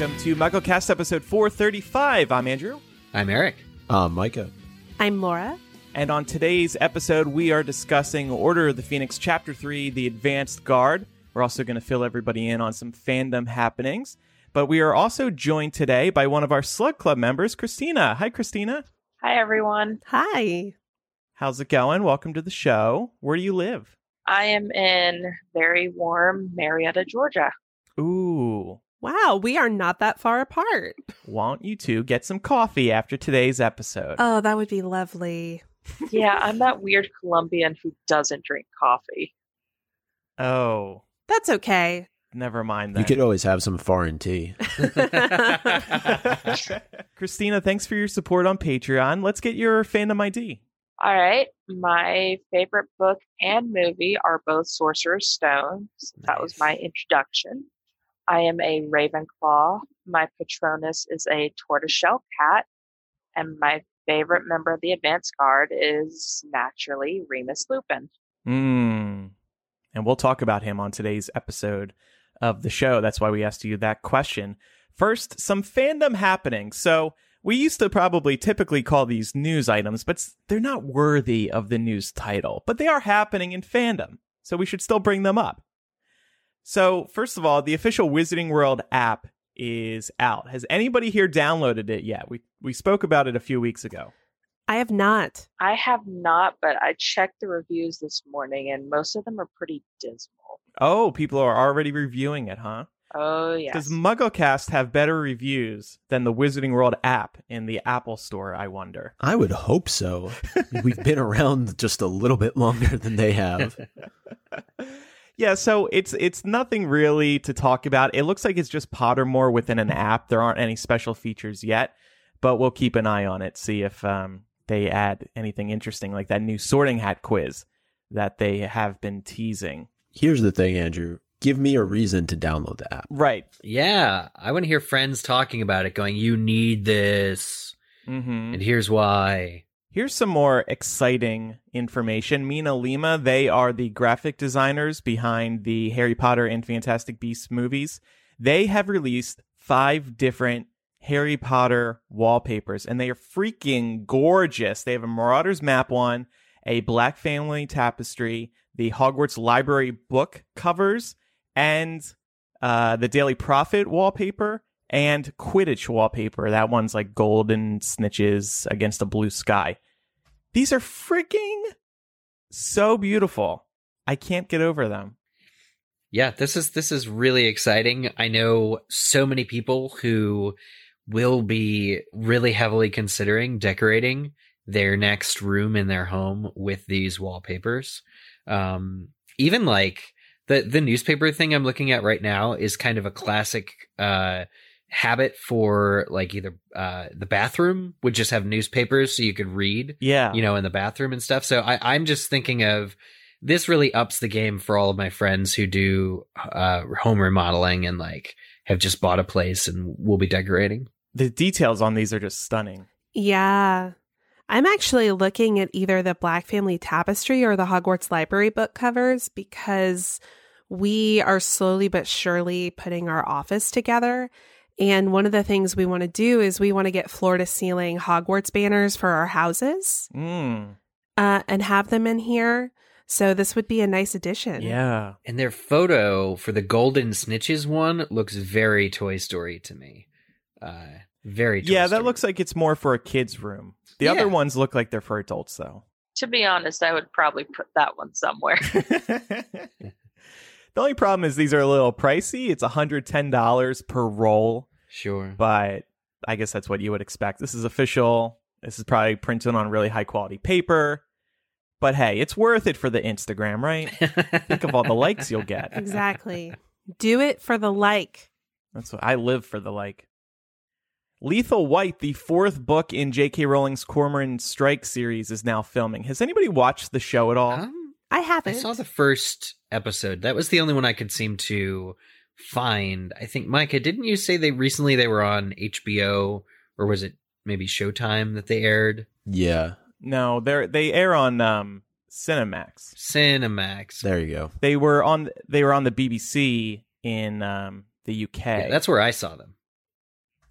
welcome to MuggleCast episode 435. I'm Andrew. I'm Eric. Uh, Micah. I'm Laura. And on today's episode, we are discussing Order of the Phoenix Chapter 3, The Advanced Guard. We're also going to fill everybody in on some fandom happenings. But we are also joined today by one of our Slug Club members, Christina. Hi, Christina. Hi, everyone. Hi. How's it going? Welcome to the show. Where do you live? I am in very warm Marietta, Georgia. Ooh. Wow, we are not that far apart. Want you two get some coffee after today's episode? Oh, that would be lovely. Yeah, I'm that weird Colombian who doesn't drink coffee. oh, That's okay. never mind that. You could always have some foreign tea. Christina, thanks for your support on Patreon. Let's get your fandom ID. All right, my favorite book and movie are both Sorcerer's Stones. That was my introduction. I am a Ravenclaw. My Patronus is a tortoiseshell cat. And my favorite member of the Advance Guard is naturally Remus Lupin. Mm. And we'll talk about him on today's episode of the show. That's why we asked you that question. First, some fandom happening. So, we used to probably typically call these news items, but they're not worthy of the news title. But they are happening in fandom. So, we should still bring them up. So, first of all, the official Wizarding World app is out. Has anybody here downloaded it yet? We we spoke about it a few weeks ago. I have not. I have not, but I checked the reviews this morning and most of them are pretty dismal. Oh, people are already reviewing it, huh? Oh, yes. Does MuggleCast have better reviews than the Wizarding World app in the Apple Store? I wonder. I would hope so. We've been around just a little bit longer than they have. Yeah, so it's it's nothing really to talk about. It looks like it's just Pottermore within an app. There aren't any special features yet, but we'll keep an eye on it, see if um, they add anything interesting, like that new Sorting Hat quiz that they have been teasing. Here's the thing, Andrew. Give me a reason to download the app. Right. yeah, I want to hear friends talking about it, going, "You need this, Mm-hmm. and here's why." Here's some more exciting information. Mina Lima, they are the graphic designers behind the Harry Potter and Fantastic Beasts movies. They have released five different Harry Potter wallpapers, and they are freaking gorgeous. They have a Marauders map one, a Black Family tapestry, the Hogwarts Library book covers, and uh, the Daily Prophet wallpaper and Quidditch wallpaper. That one's like golden snitches against a blue sky. These are freaking so beautiful. I can't get over them. Yeah, this is this is really exciting. I know so many people who will be really heavily considering decorating their next room in their home with these wallpapers. Um, even like the the newspaper thing I'm looking at right now is kind of a classic uh, habit for like either uh, the bathroom would just have newspapers so you could read Yeah. you know, in the bathroom and stuff. So I, I'm just thinking of this really ups the game for all of my friends who do uh, home remodeling and like have just bought a place and will be decorating. the details on these are just stunning. Yeah. I'm actually looking at either the Black Family Tapestry or the Hogwarts Library book covers because we are slowly but surely putting our office together. And one of the things we want to do is we want to get floor to ceiling Hogwarts banners for our houses Mm. uh, and have them in here. So this would be a nice addition. Yeah. And their photo for the Golden Snitches one looks very Toy Story to me. Uh, very Toy yeah, that looks like it's more for a kid's room. The Yeah. other ones look like they're for adults, though. to be honest, I would probably put that one somewhere. the only problem is these are a little pricey. It's $110 per roll, sure. but I guess that's what you would expect. This is official. This is probably printed on really high quality paper. But hey, it's worth it for the Instagram, right? Think of all the likes you'll get. Exactly. do it for the like. That's what I live for the like. Lethal White, the fourth book in J.K. Rowling's Cormoran Strike series, is now filming. Has anybody watched the show at all? Um, I I haven't. I saw the first episode. That was the only one I could seem to find. I think Micah, didn't you say they recently they were on HBO or was it maybe Showtime that they aired? Yeah, No, they they air on um, Cinemax. Cinemax. there you go. They were on they were on the BBC in um, the UK. Yeah, that's where I saw them.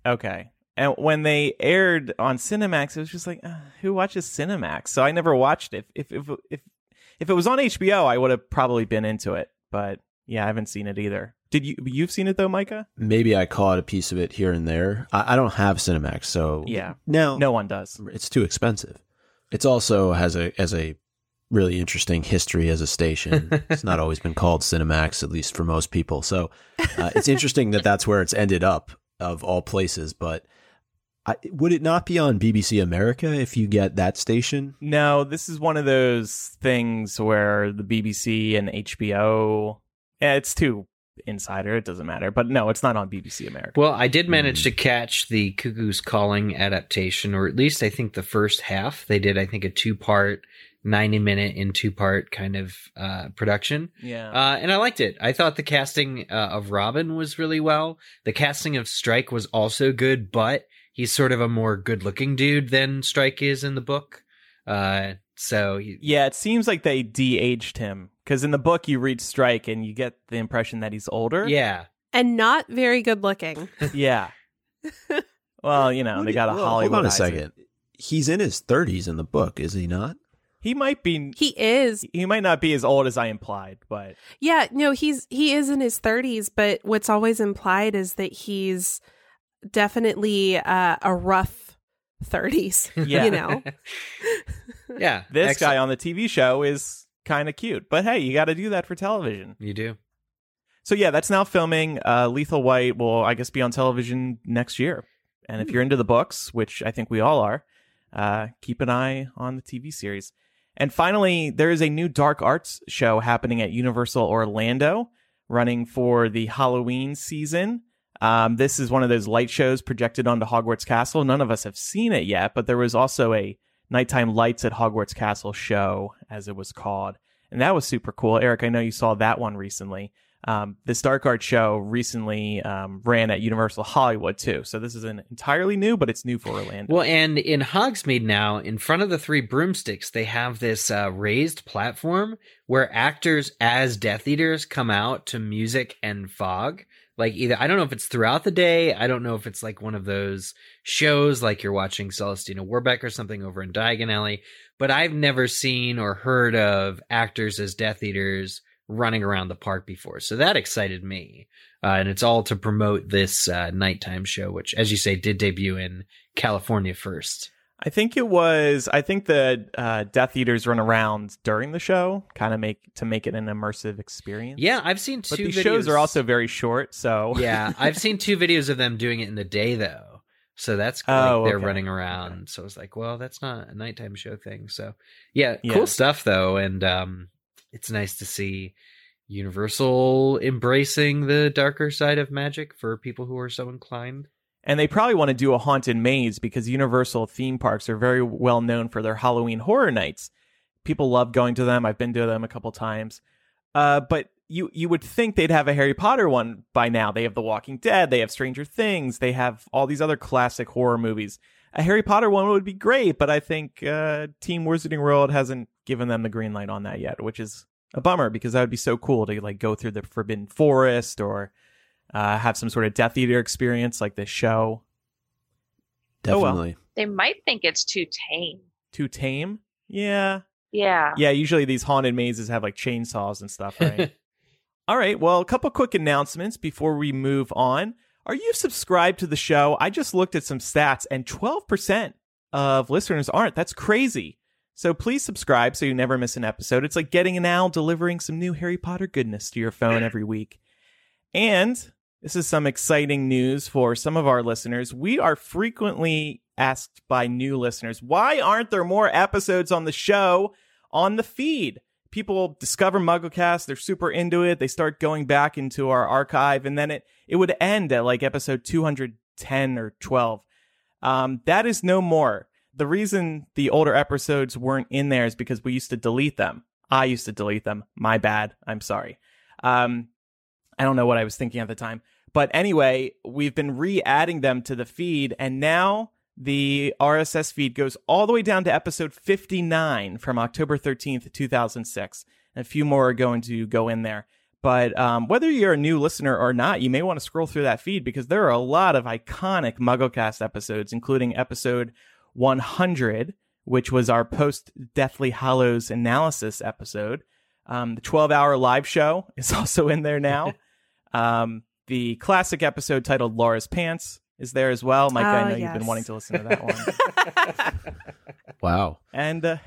Okay. And when they aired on Cinemax, it was just like, uh, who watches Cinemax? So I never watched it. If if if if it was on HBO, I would have probably been into it. But yeah, I haven't seen it either. Did you? You've seen it though, Micah? Maybe I caught a piece of it here and there. I, I don't have Cinemax, so Yeah. no, No one does. it's too expensive. It's also has a as a really interesting history as a station. it's not always been called Cinemax, at least for most people. So uh, it's interesting that that's where it's ended up of all places. But I, would it not be on BBC America if you get that station? No, this is one of those things where the BBC and HBO. eh, It's too insider. It doesn't matter. But no, it's not on BBC America. Well, I did manage to catch the Cuckoo's Calling adaptation, or at least I think the first half. They did, I think, a two part, 90 minute in two part kind of uh, production. yeah. Uh, and I liked it. I thought the casting uh, of Robin was really well. The casting of Strike was also good, but he's sort of a more good looking dude than Strike is in the book. Uh, so he, Yeah, it seems like they de-aged him because in the book you read Strike and you get the impression that he's older. yeah, And not very good looking. yeah. Well, you know they got a Well, Hollywood. Hold on a second. He's in his 30s in the book, is he not? He might be. He is. He might not be as old as I implied, but Yeah, no, he's he is in his 30s, but what's always implied is that he's definitely uh, a rough 30s. Yeah. You know. yeah. this excellent. guy on the TV show is kind of cute. But hey, you got to do that for television. You do. So yeah, that's now filming. Uh, Lethal White will, I guess, be on television next year. And if you're into the books, which I think we all are, uh, keep an eye on the TV series. And finally, there is a new dark arts show happening at Universal Orlando, running for the Halloween season. Um, this is one of those light shows projected onto Hogwarts Castle. None of us have seen it yet, but there was also a nighttime lights at Hogwarts Castle show, as it was called, and that was super cool. Eric, I know you saw that one recently. Um, dark art show recently um, ran at Universal Hollywood too, so this isn't entirely new, but it's new for Orlando. Well, and in Hogsmeade now, in front of the three broomsticks, they have this uh, raised platform where actors as Death Eaters come out to music and fog. Like either I don't know if it's throughout the day. I don't know if it's like one of those shows like you're watching Celestina Warbeck or something over in Diagon Alley. But I've never seen or heard of actors as Death Eaters running around the park before. So that excited me. Uh, and it's all to promote this uh, nighttime show, which, as you say, did debut in California first. I think it was. I think the uh, Death Eaters run around during the show, kind of make to make it an immersive experience. Yeah, I've seen two but these videos. shows are also very short, so yeah, I've seen two videos of them doing it in the day though. So that's Oh, like they're okay. running around. So it's like, well, that's not a nighttime show thing. So yeah, Yeah. cool stuff though, and um, it's nice to see Universal embracing the darker side of magic for people who are so inclined. And they probably want to do a haunted maze because Universal theme parks are very well known for their Halloween horror nights. People love going to them. I've been to them a couple times. Uh, but you you would think they'd have a Harry Potter one by now. They have The Walking Dead, they have Stranger Things, they have all these other classic horror movies. A Harry Potter one would be great, but I think uh, Team Wizarding World hasn't given them the green light on that yet, which is a bummer because that would be so cool to like go through the Forbidden Forest or uh, have some sort of Death Eater experience like this show. Oh, well. Definitely. They might think it's too tame. Too tame? Yeah. Yeah. Yeah, usually these haunted mazes have like chainsaws and stuff, right? All right, well, a couple quick announcements before we move on. Are you subscribed to the show? I just looked at some stats and 12% of listeners aren't. That's crazy. So please subscribe so you never miss an episode. It's like getting an owl delivering some new Harry Potter goodness to your phone every week. And this is some exciting news for some of our listeners. We are frequently asked by new listeners, why aren't there more episodes on the show on the feed? People discover MuggleCast, they're super into it, they start going back into our archive, and then it, it would end at like episode 210 or 12. Um, that is no more. The reason the older episodes weren't in there is because we used to delete them. I used to delete them. My bad. I'm sorry. Um, I don't know what I was thinking at the time. But anyway, we've been re adding them to the feed, and now the RSS feed goes all the way down to episode 59 from October 13th, 2006. And a few more are going to go in there. But um, whether you're a new listener or not, you may want to scroll through that feed because there are a lot of iconic MuggleCast episodes, including episode 100, which was our post Deathly Hallows analysis episode. Um, the 12 hour live show is also in there now. Um, the classic episode titled Laura's Pants is there as well. Mike, I Oh, know you've been wanting to listen to that one. Wow. and uh,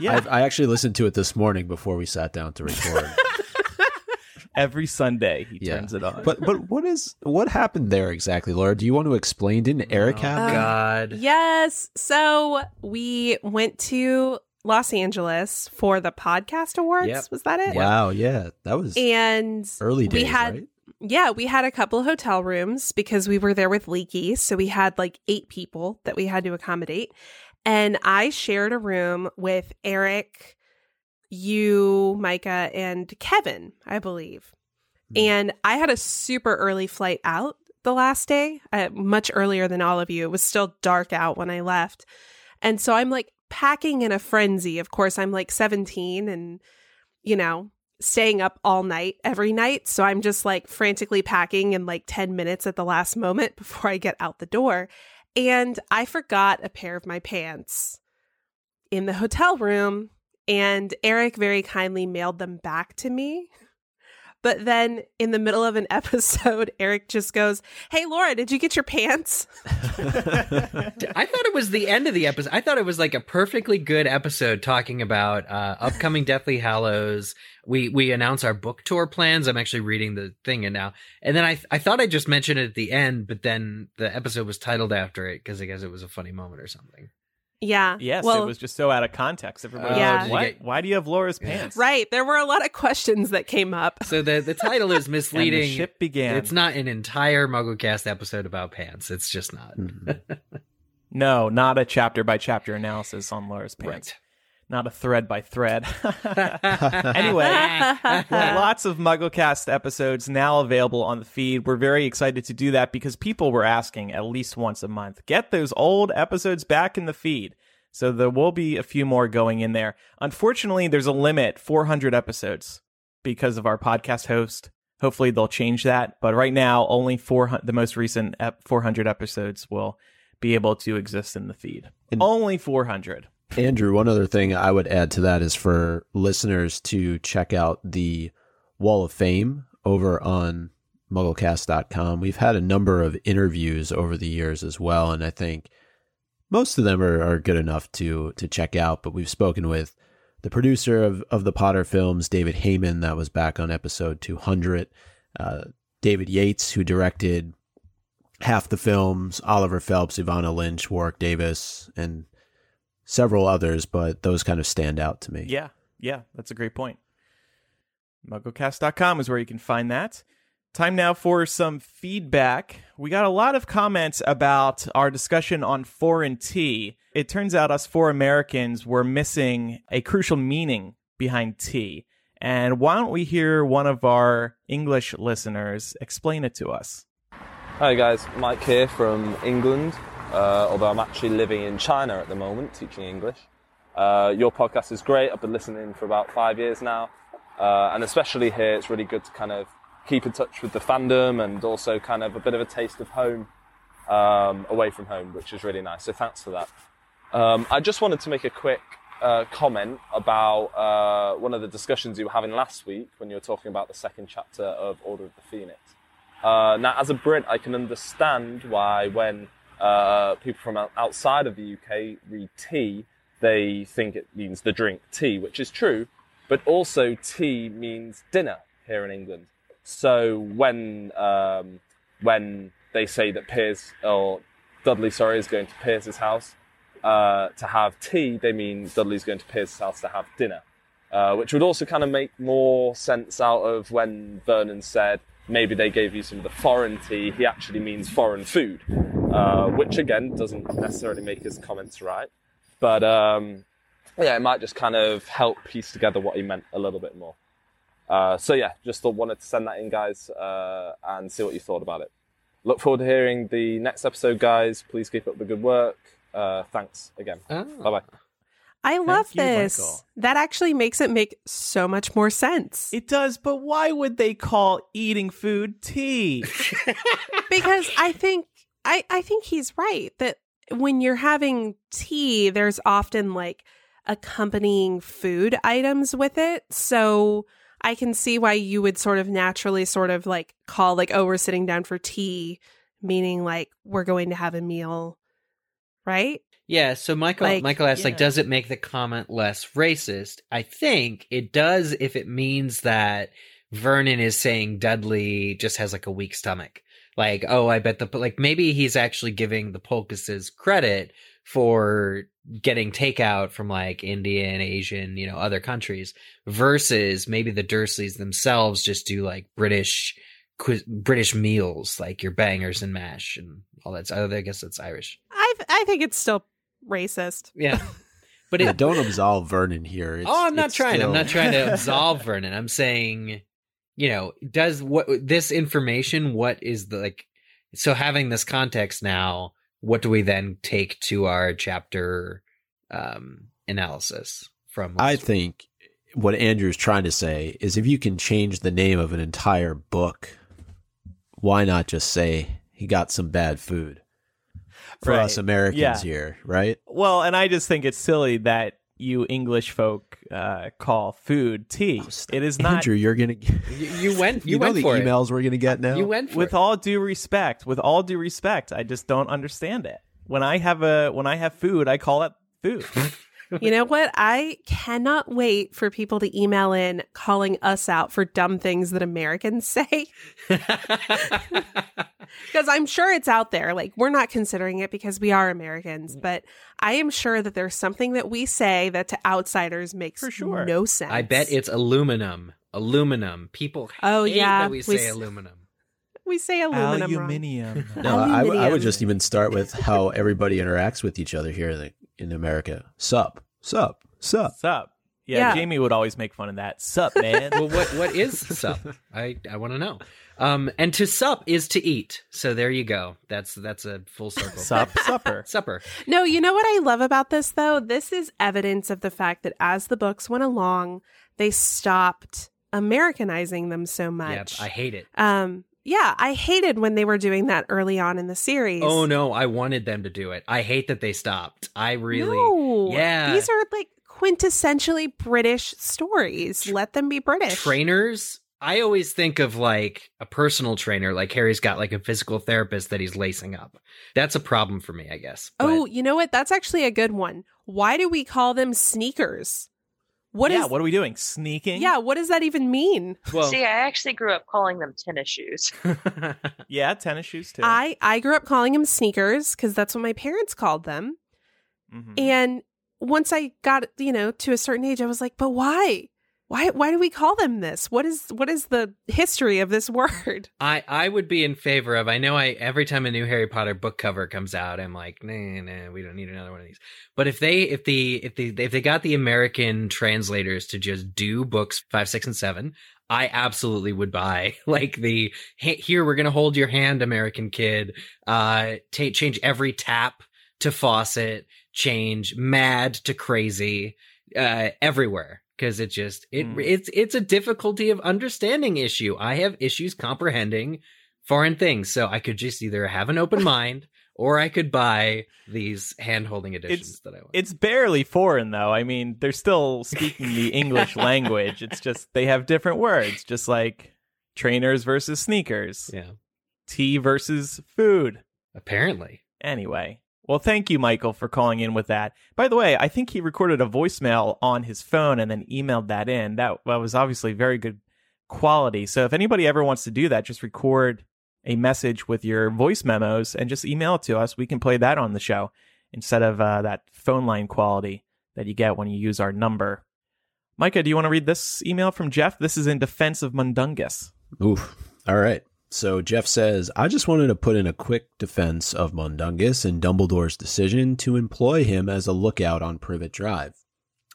yeah, I've, I actually listened to it this morning before we sat down to record. every Sunday he Yeah. turns it on. but but what is what happened there exactly, Laura? Do you want to explain? Didn't Eric Oh, have? God. Yes. So we went to Los Angeles for the podcast awards. Yep. Was that it? Wow, yeah, that was And early we had- right? Yeah, we had a couple hotel rooms because we were there with Leaky. So we had like eight people that we had to accommodate. And I shared a room with Eric, you, Micah, and Kevin, I believe. Mhm. And I had a super early flight out the last day, uh, much earlier than all of you. It was still dark out when I left. And so I'm like packing in a frenzy. Of course, I'm like 17 and, you know, staying up all night every night. So I'm just like frantically packing in like 10 minutes at the last moment before I get out the door. And I forgot a pair of my pants in the hotel room. And Eric very kindly mailed them back to me. But then in the middle of an episode, Eric just goes, Hey, Laura, did you get your pants? I thought it was the end of the episode. I thought it was like a perfectly good episode talking about uh, upcoming Deathly Hallows. We we announce our book tour plans. I'm actually reading the thing and now, and then I I thought I just mentioned it at the end, but then the episode was titled after it because I guess it was a funny moment or something. Yeah. yes, well, it was just so out of context. Everybody Yeah. was like, what? get- Why do you have Laura's pants? Right. There were a lot of questions that came up. So the the title is And misleading. the ship began. It's not an entire MuggleCast episode about pants. It's just not. No, not a chapter by chapter analysis on Laura's pants. Not a thread by thread. anyway, lots of MuggleCast episodes now available on the feed. We're very excited to do that because people were asking at least once a month, get those old episodes back in the feed. So there will be a few more going in there. Unfortunately, there's a limit 400 episodes because of our podcast host. Hopefully they'll change that, but right now only 400 the most recent 400 episodes will be able to exist in the feed. And- only 400. Andrew, one other thing I would add to that is for listeners to check out the Wall of Fame over on mugglecast.com. We've had a number of interviews over the years as well, and I think most of them are, are good enough to to check out. But we've spoken with the producer of, of the Potter films, David Heyman, that was back on episode 200. Uh, David Yates, who directed half the films, Oliver Phelps, Evanna Lynch, Warwick Davis, and several others, but those kind of stand out to me. Yeah, yeah, that's a great point. MuggleCast.com is where you can find that. Time now for some feedback. We got a lot of comments about our discussion on foreign tea. It turns out us four Americans were missing a crucial meaning behind tea. And why don't we hear one of our English listeners explain it to us? Hi guys, Mike here from England, uh, although I'm actually living in China at the moment teaching English. Uh, your podcast is great, I've been listening for about five years now, uh, and especially here it's really good to kind of keep in touch with the fandom and also kind of a bit of a taste of home um, away from home, which is really nice, so thanks for that. Um, I just wanted to make a quick uh, comment about uh, one of the discussions you were having last week when you were talking about the second chapter of Order of the Phoenix. Uh, now, as a Brit, I can understand why when uh, people from outside of the UK read tea, they think it means the drink tea, which is true, but also tea means dinner here in England. So when um, when they say that Piers or Dudley, sorry, is going to Piers's house uh, to have tea, they mean Dudley's going to Piers's house to have dinner, uh, which would also kind of make more sense out of when Vernon said maybe they gave you some of the foreign tea. He actually means foreign food, uh, which again doesn't necessarily make his comments right, but um, yeah, it might just kind of help piece together what he meant a little bit more. Uh, so yeah, just thought- wanted to send that in, guys, uh, and see what you thought about it. Look forward to hearing the next episode, guys. Please keep up the good work. Uh, thanks again. Oh. Bye bye. I love you, this. Michael. That actually makes it make so much more sense. It does, but why would they call eating food tea? because I think I I think he's right that when you're having tea, there's often like accompanying food items with it. So I can see why you would sort of naturally sort of like call like oh we're sitting down for tea, meaning like we're going to have a meal, right? Yeah, so Michael Like, Michael asks, like, does it make the comment less racist? I think it does if it means that Vernon is saying Dudley just has like a weak stomach. Like, oh, I bet the like maybe he's actually giving the Polkisses credit for getting takeout from like Indian, Asian, you know, other countries versus maybe the Dursleys themselves just do like British qui- British meals, like your bangers and mash and all that. Oh, I guess it's Irish. I I think it's still racist. Yeah. But Yeah, it, don't absolve Vernon here. It's- oh, I'm not trying. still- I'm not trying to absolve Vernon. I'm saying, you know, does what this information? What is the like? So having this context now, what do we then take to our chapter um analysis from? I think what Andrew's trying to say is if you can change the name of an entire book, why not just say he got some bad food for Right. us Americans Yeah. here, right? Well, and I just think it's silly that you English folk uh, call food tea. it is not. Andrew, you're gonna. you, you went. You, You, know went the for emails we're gonna get now. You went for with it. all due respect, with all due respect, I just don't understand it. When I have a when I have food, I call it food. You know what? I cannot wait for people to email in calling us out for dumb things that Americans say. Because I'm sure it's out there. Like, we're not considering it because we are Americans, mm. but I am sure that there's something that we say that to outsiders makes For sure. no sense. I bet it's aluminum. Aluminum. People Oh, hate yeah, that we we say s- aluminum. we say aluminum. wrong. Aluminium. No, I, would- I would just even start with how everybody interacts with each other here in, the, in America. Sup, sup, sup. Sup? Yeah, Yeah. Jamie would always make fun of that. Sup, man? well, what what is sup? I I want to know. Um, and to sup is to eat. So there you go. That's that's a full circle. Sup, supper. supper. No, you know what I love about this though? This is evidence of the fact that as the books went along, they stopped Americanizing them so Yep, much. I hate it. um yeah, I hated when they were doing that early on in the series. Oh no, I wanted them to do it. I hate that they stopped. I really. No. Yeah. These are like quintessentially British stories. Let them be British. Trainers. I always think of like a personal trainer, like Harry's got like a physical therapist that he's lacing up. That's a problem for me, I guess. But- Oh, you know what? That's actually a good one. Why do we call them sneakers? What is? yeah, what are we doing? Sneaking? yeah, what does that even mean? well, See, I actually grew up calling them tennis shoes. Yeah, tennis shoes too. I I grew up calling them sneakers because that's what my parents called them. Mhm. And once I got, you know, to a certain age, I was like, but why? Why why do we call them this? What is what is the history of this word? I I would be in favor of. I know I every time a new Harry Potter book cover comes out, I'm like, nah, nah, we don't need another one of these. But if they if the if they if they got the American translators to just do books five, six, and seven, I absolutely would buy like the here we're gonna hold your hand, American kid. Uh, ta change every tap to faucet, change mad to crazy, uh, everywhere because it just it Mm. it's it's a difficulty of understanding issue. I have issues comprehending foreign things, so I could just either have an open mind or I could buy these hand holding editions that I want. It's barely foreign though. I mean, they're still speaking the English language. It's just they have different words, just like trainers versus sneakers, yeah, tea versus food. apparently. Anyway, well, thank you, Michael, for calling in with that. By the way, I think he recorded a voicemail on his phone and then emailed that in. That, that was obviously very good quality. So if anybody ever wants to do that, just record a message with your voice memos and just email it to us. We can play that on the show instead of uh, that phone line quality that you get when you use our number. Micah, do you want to read this email from Jeff? This is in defense of Mundungus. Oof. All right. So Jeff says, I just wanted to put in a quick defense of Mundungus and Dumbledore's decision to employ him as a lookout on Privet Drive.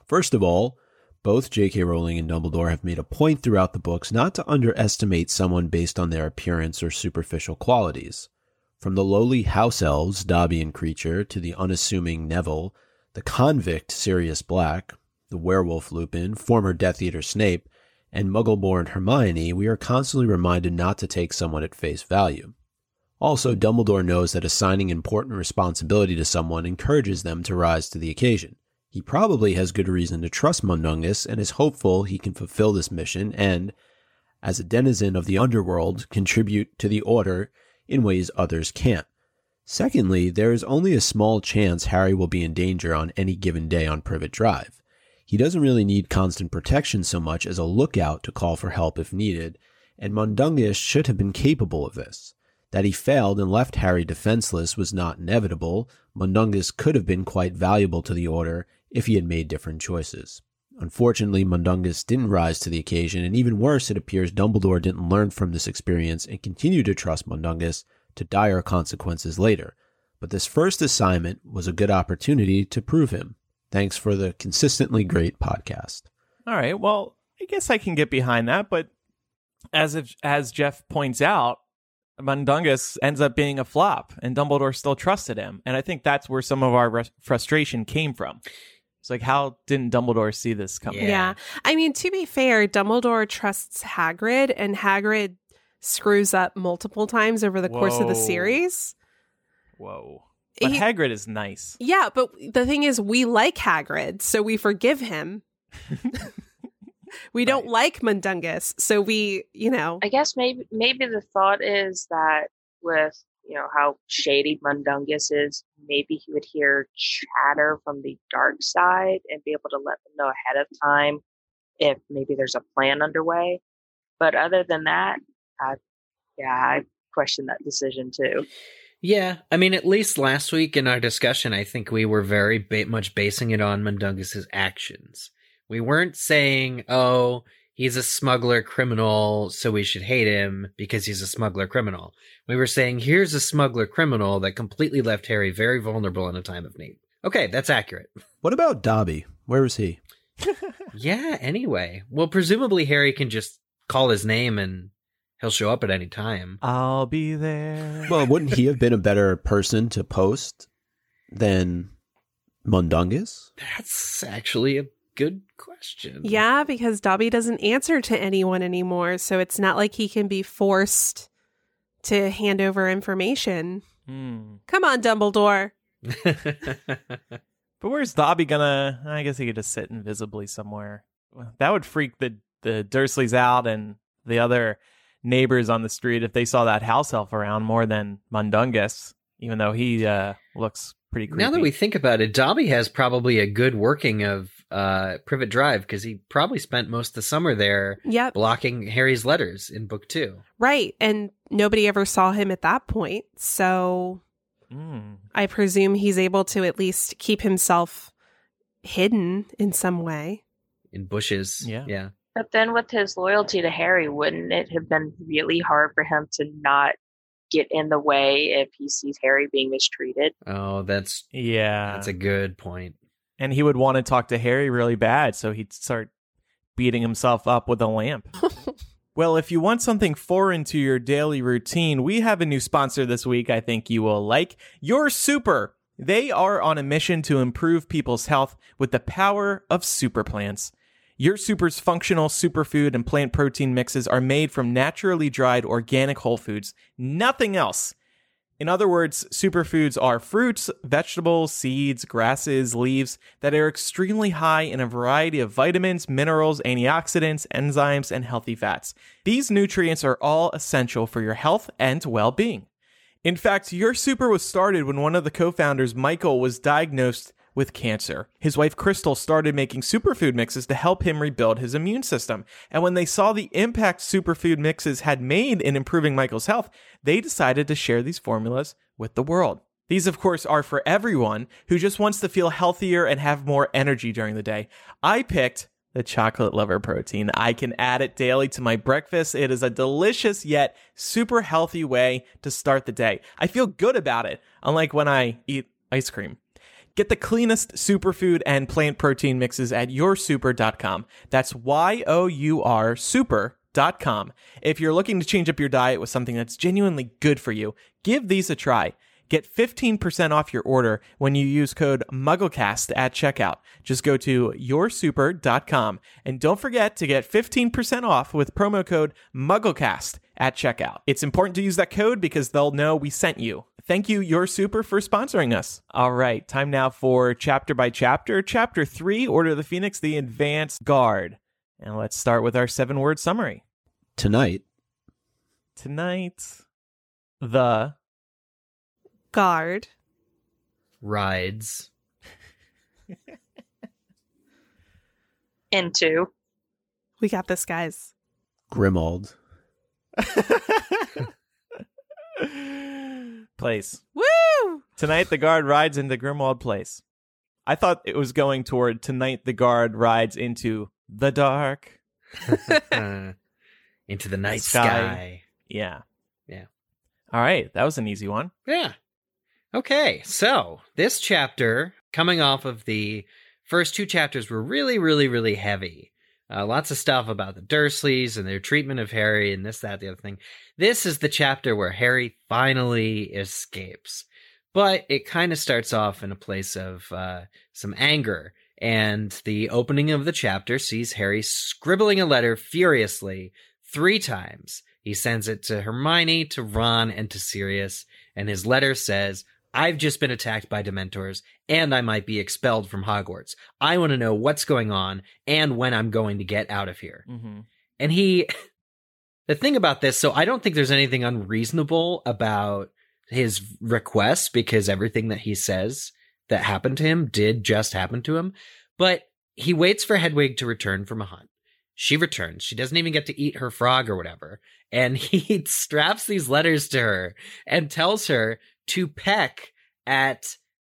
First of all, both J.K. Rowling and Dumbledore have made a point throughout the books not to underestimate someone based on their appearance or superficial qualities. From the lowly house elves, Dobby and Kreacher, to the unassuming Neville, the convict Sirius Black, the werewolf Lupin, former Death Eater Snape, and Muggleborn Hermione, we are constantly reminded not to take someone at face value. Also, Dumbledore knows that assigning important responsibility to someone encourages them to rise to the occasion. He probably has good reason to trust Mundungus and is hopeful he can fulfill this mission and, as a denizen of the underworld, contribute to the Order in ways others can't. Secondly, there is only a small chance Harry will be in danger on any given day on Privet Drive. He doesn't really need constant protection so much as a lookout to call for help if needed, and Mundungus should have been capable of this. That he failed and left Harry defenseless was not inevitable. Mundungus could have been quite valuable to the Order if he had made different choices. Unfortunately, Mundungus didn't rise to the occasion, and even worse, it appears Dumbledore didn't learn from this experience and continued to trust Mundungus to dire consequences later. But this first assignment was a good opportunity to prove him. Thanks for the consistently great podcast. All right. Well, I guess I can get behind that, but as if, as Jeff points out, Mundungus ends up being a flop, and Dumbledore still trusted him, and I think that's where some of our res- frustration came from. It's like, how didn't Dumbledore see this coming? Yeah. Yeah. I mean, to be fair, Dumbledore trusts Hagrid, and Hagrid screws up multiple times over the course of the series. Whoa. But He- Hagrid is nice. Yeah, but the thing is, we like Hagrid, so we forgive him. we don't like Mundungus, so we, you know, I guess maybe maybe the thought is that with you know how shady Mundungus is, maybe he would hear chatter from the dark side and be able to let them know ahead of time if maybe there's a plan underway. But other than that, I, yeah, I question that decision too. Yeah, I mean, at least last week in our discussion, I think we were very ba- much basing it on Mundungus's actions. We weren't saying, "Oh, he's a smuggler criminal, so we should hate him because he's a smuggler criminal." We were saying, "Here's a smuggler criminal that completely left Harry very vulnerable in a time of need." Okay, that's accurate. What about Dobby? Where is he? Yeah. Anyway, well, presumably Harry can just call his name and he'll show up at any time. I'll be there. Well, wouldn't he have been a better person to post than Mundungus? That's actually a good question. yeah, because Dobby doesn't answer to anyone anymore, so it's not like he can be forced to hand over information. Hmm. Come on, Dumbledore. But where's Dobby gonna? I guess he could just sit invisibly somewhere. That would freak the the Dursleys out and the other neighbors on the street if they saw that house elf around more than Mundungus, even though he uh, looks pretty creepy. Now that we think about it, Dobby has probably a good working of uh, Privet Drive because he probably spent most of the summer there Yep, blocking Harry's letters in book two. right. And nobody ever saw him at that point, so Mm. I presume he's able to at least keep himself hidden in some way. In bushes. Yeah. Yeah. But then with his loyalty to Harry, wouldn't it have been really hard for him to not get in the way if he sees Harry being mistreated? Oh, that's Yeah, that's a good point. and he would want to talk to Harry really bad, so he'd start beating himself up with a lamp. well, if you want something foreign to your daily routine, we have a new sponsor this week I think you will like. Your Super. They are on a mission to improve people's health with the power of super plants. Your Super's functional superfood and plant protein mixes are made from naturally dried organic whole foods, nothing else. In other words, superfoods are fruits, vegetables, seeds, grasses, leaves that are extremely high in a variety of vitamins, minerals, antioxidants, enzymes, and healthy fats. These nutrients are all essential for your health and well being. In fact, your super was started when one of the co founders, Michael, was diagnosed with cancer. His wife, Crystal, started making superfood mixes to help him rebuild his immune system. And when they saw the impact superfood mixes had made in improving Michael's health, they decided to share these formulas with the world. These, of course, are for everyone who just wants to feel healthier and have more energy during the day. I picked the chocolate lover protein. I can add it daily to my breakfast. It is a delicious yet super healthy way to start the day. I feel good about it, unlike when I eat ice cream. Get the cleanest superfood and plant protein mixes at yoursuper.com. That's Y O U R super.com. If you're looking to change up your diet with something that's genuinely good for you, give these a try. Get 15% off your order when you use code MuggleCast at checkout. Just go to yoursuper.com and don't forget to get 15% off with promo code MuggleCast at checkout. It's important to use that code because they'll know we sent you. Thank you, Your Super, for sponsoring us. All right, time now for chapter by chapter. Chapter 3 Order of the Phoenix, the Advanced Guard. And let's start with our seven word summary. Tonight, Tonight, the Guard. Rides. Into We got this, guys. Grimmauld, place. Woo! Tonight, the guard rides into Grimmauld Place. I thought it was going toward tonight, the guard rides into the dark. Uh, into the night Sky. sky. Yeah. Yeah. All right. That was an easy one. Yeah. Okay, so this chapter, coming off of the first two chapters, were really, really, really heavy. Uh, lots of stuff about the Dursleys and their treatment of Harry and this, that, the other thing. This is the chapter where Harry finally escapes. But it kind of starts off in a place of uh, some anger. And the opening of the chapter sees Harry scribbling a letter furiously three times. He sends it to Hermione, to Ron, and to Sirius. And his letter says, I've just been attacked by Dementors, and I might be expelled from Hogwarts. I want to know what's going on and when I'm going to get out of here. Mm-hmm. And he, the thing about this, so I don't think there's anything unreasonable about his request because everything that he says that happened to him did just happen to him. But he waits for Hedwig to return from a hunt. She returns. She doesn't even get to eat her frog or whatever. And he straps these letters to her and tells her to peck at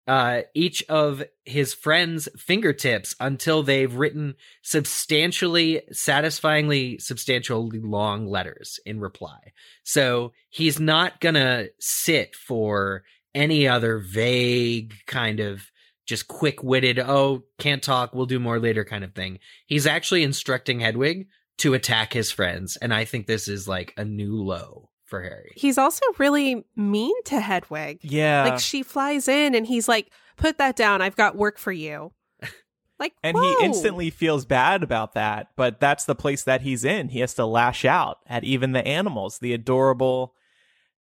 uh, each of his friends' fingertips until they've written substantially, satisfyingly, substantially long letters in reply. So he's not gonna sit for any other vague kind of just quick witted, oh, can't talk, we'll do more later kind of thing. He's actually instructing Hedwig to attack his friends. And I think this is like a new low for Harry. He's also really mean to Hedwig. Yeah. Like she flies in and he's like, "Put that down. I've got work for you." Like, and whoa. he instantly feels bad about that, but that's the place that he's in. He has to lash out at even the animals, the adorable,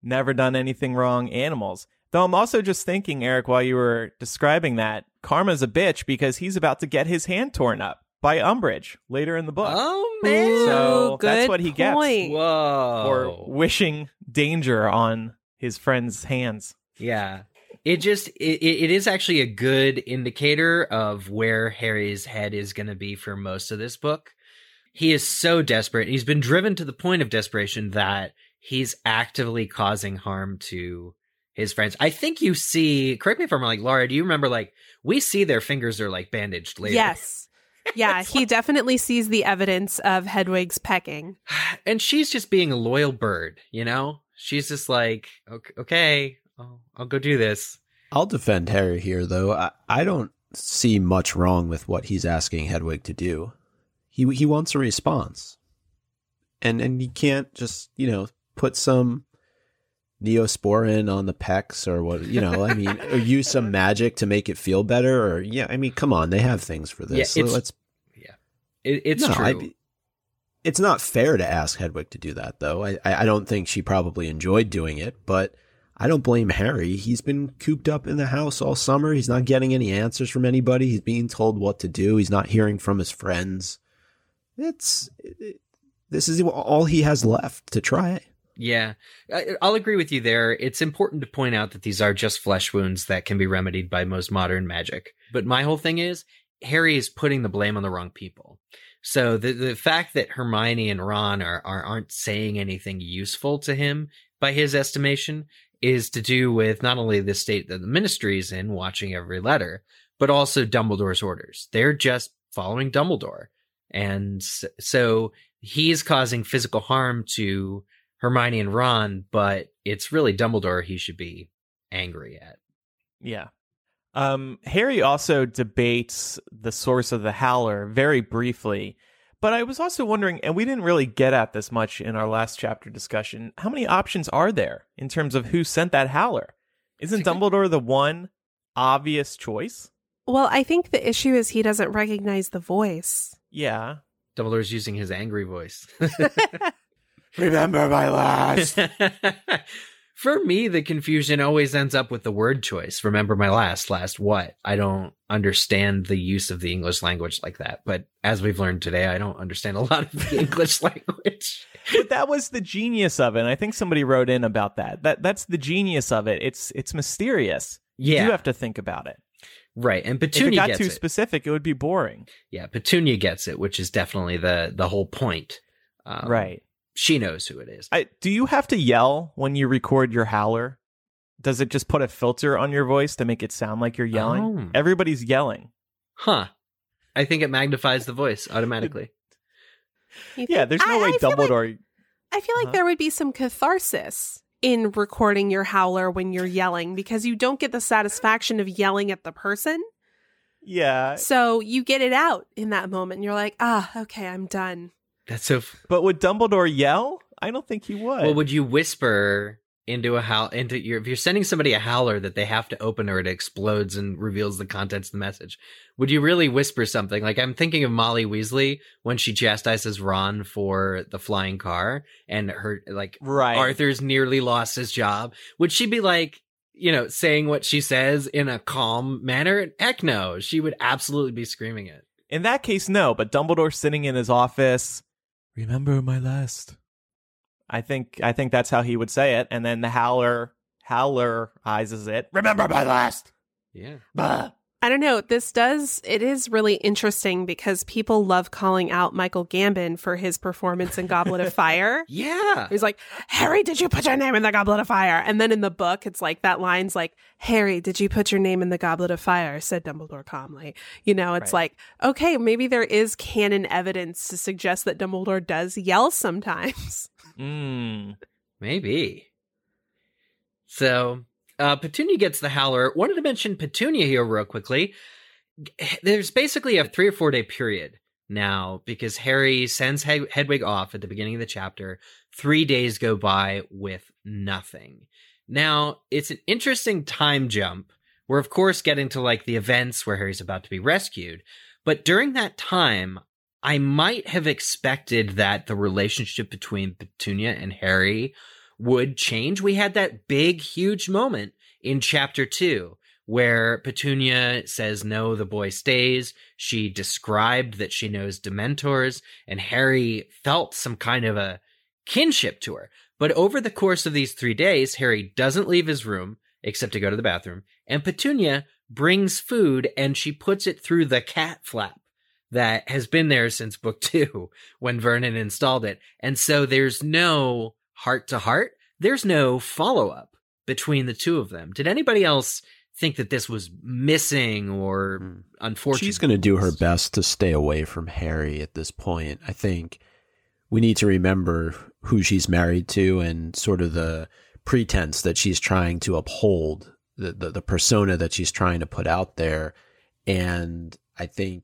never done anything wrong animals. Though I'm also just thinking, Eric, while you were describing that, Karma's a bitch because he's about to get his hand torn up by Umbridge later in the book. Oh, Ooh, man. So good that's what he gets. point. Whoa. for wishing danger on his friend's hands. Yeah. It just it, it is actually a good indicator of where Harry's head is going to be for most of this book. He is so desperate. He's been driven to the point of desperation that he's actively causing harm to his friends. I think you see, correct me if I'm wrong, like Laura, do you remember like we see their fingers are like bandaged later. Yes. Yeah, he definitely sees the evidence of Hedwig's pecking. And she's just being a loyal bird, you know? She's just like, okay, okay I'll, I'll go do this. I'll defend Harry here, though. I, I don't see much wrong with what he's asking Hedwig to do. He he wants a response, and and you can't just you know put some neosporin on the pecks or what you know. I mean, or use some magic to make it feel better, or yeah. I mean, come on, they have things for this. Yeah, it's- let's. It, it's no, true. I- it's not fair to ask Hedwig to do that, though. I I I don't think she probably enjoyed doing it, but. I don't blame Harry. He's been cooped up in the house all summer. He's not getting any answers from anybody. He's being told what to do. He's not hearing from his friends. It's it, this is all he has left to try. Yeah, I'll agree with you there. It's important to point out that these are just flesh wounds that can be remedied by most modern magic. But my whole thing is Harry is putting the blame on the wrong people. So the the fact that Hermione and Ron are, are aren't saying anything useful to him by his estimation is to do with not only the state that the ministry is in, watching every letter, but also Dumbledore's orders. They're just following Dumbledore. And so he's causing physical harm to Hermione and Ron, but it's really Dumbledore he should be angry at. Yeah. Um, Harry also debates the source of the howler very briefly, but I was also wondering, and we didn't really get at this much in our last chapter discussion, how many options are there in terms of who sent that howler? Isn't Dumbledore the one obvious choice? Well, I think the issue is he doesn't recognize the voice. Yeah. Dumbledore's using his angry voice. Remember my last. For me, the confusion always ends up with the word choice. Remember my last, last what? I don't understand the use of the English language like that. But as we've learned today, I don't understand a lot of the English language. but that was the genius of it. And I think somebody wrote in about that. That that's the genius of it. It's it's mysterious. Yeah. You have to think about it. Right. And If it Petunia got gets too it. specific, it would be boring. yeah, Petunia gets it, which is definitely the the whole point. Um, right. She knows who it is. I, do you have to yell when you record your howler? Does it just put a filter on your voice to make it sound like you're yelling? Oh. Everybody's yelling. Huh. I think it magnifies the voice automatically. You Yeah, there's no I- way I feel like- I feel like Huh? there would be some catharsis in recording your howler when you're yelling because you don't get the satisfaction of yelling at the person. yeah, So you get it out in that moment and you're like, ah, okay, I'm done. That's so. F- but would Dumbledore yell? I don't think he would. well, would you whisper into a howl into your if you're sending somebody a howler that they have to open or it explodes and reveals the contents of the message? Would you really whisper something? Like I'm thinking of Molly Weasley when she chastises Ron for the flying car and her like right. Arthur's nearly lost his job. Would she be like, you know, saying what she says in a calm manner? Heck no. She would absolutely be screaming it. In that case, no. But Dumbledore sitting in his office. Remember my last. I think I think that's how he would say it, and then the howler howlerizes it. Remember my last. Yeah. Bah. I don't know. This does, it is really interesting because people love calling out Michael Gambon for his performance in Goblet of Fire. Yeah. He's like, Harry, did you put your name in the Goblet of Fire? And then in the book, it's like that line's like, Harry, did you put your name in the Goblet of Fire? said Dumbledore calmly. You know, it's Right. like, okay, maybe there is canon evidence to suggest that Dumbledore does yell sometimes. Mm. Maybe. So, uh, Petunia gets the howler. Wanted to mention Petunia here real quickly. There's basically a three or four day period now because Harry sends Hed- Hedwig off at the beginning of the chapter. Three days go by with nothing. Now, it's an interesting time jump. We're, of course, getting to like the events where Harry's about to be rescued. But during that time, I might have expected that the relationship between Petunia and Harry would change. We had that big, huge moment in chapter two where Petunia says, no, the boy stays. She described that she knows Dementors and Harry felt some kind of a kinship to her. But over the course of these three days, Harry doesn't leave his room except to go to the bathroom and Petunia brings food and she puts it through the cat flap that has been there since book two when Vernon installed it. And so there's no heart to heart. There's no follow up between the two of them. Did anybody else think that this was missing or Hmm. unfortunate? She's going to do her best to stay away from Harry at this point. I think we need to remember who she's married to and sort of the pretense that she's trying to uphold, the, the, the persona that she's trying to put out there. And I think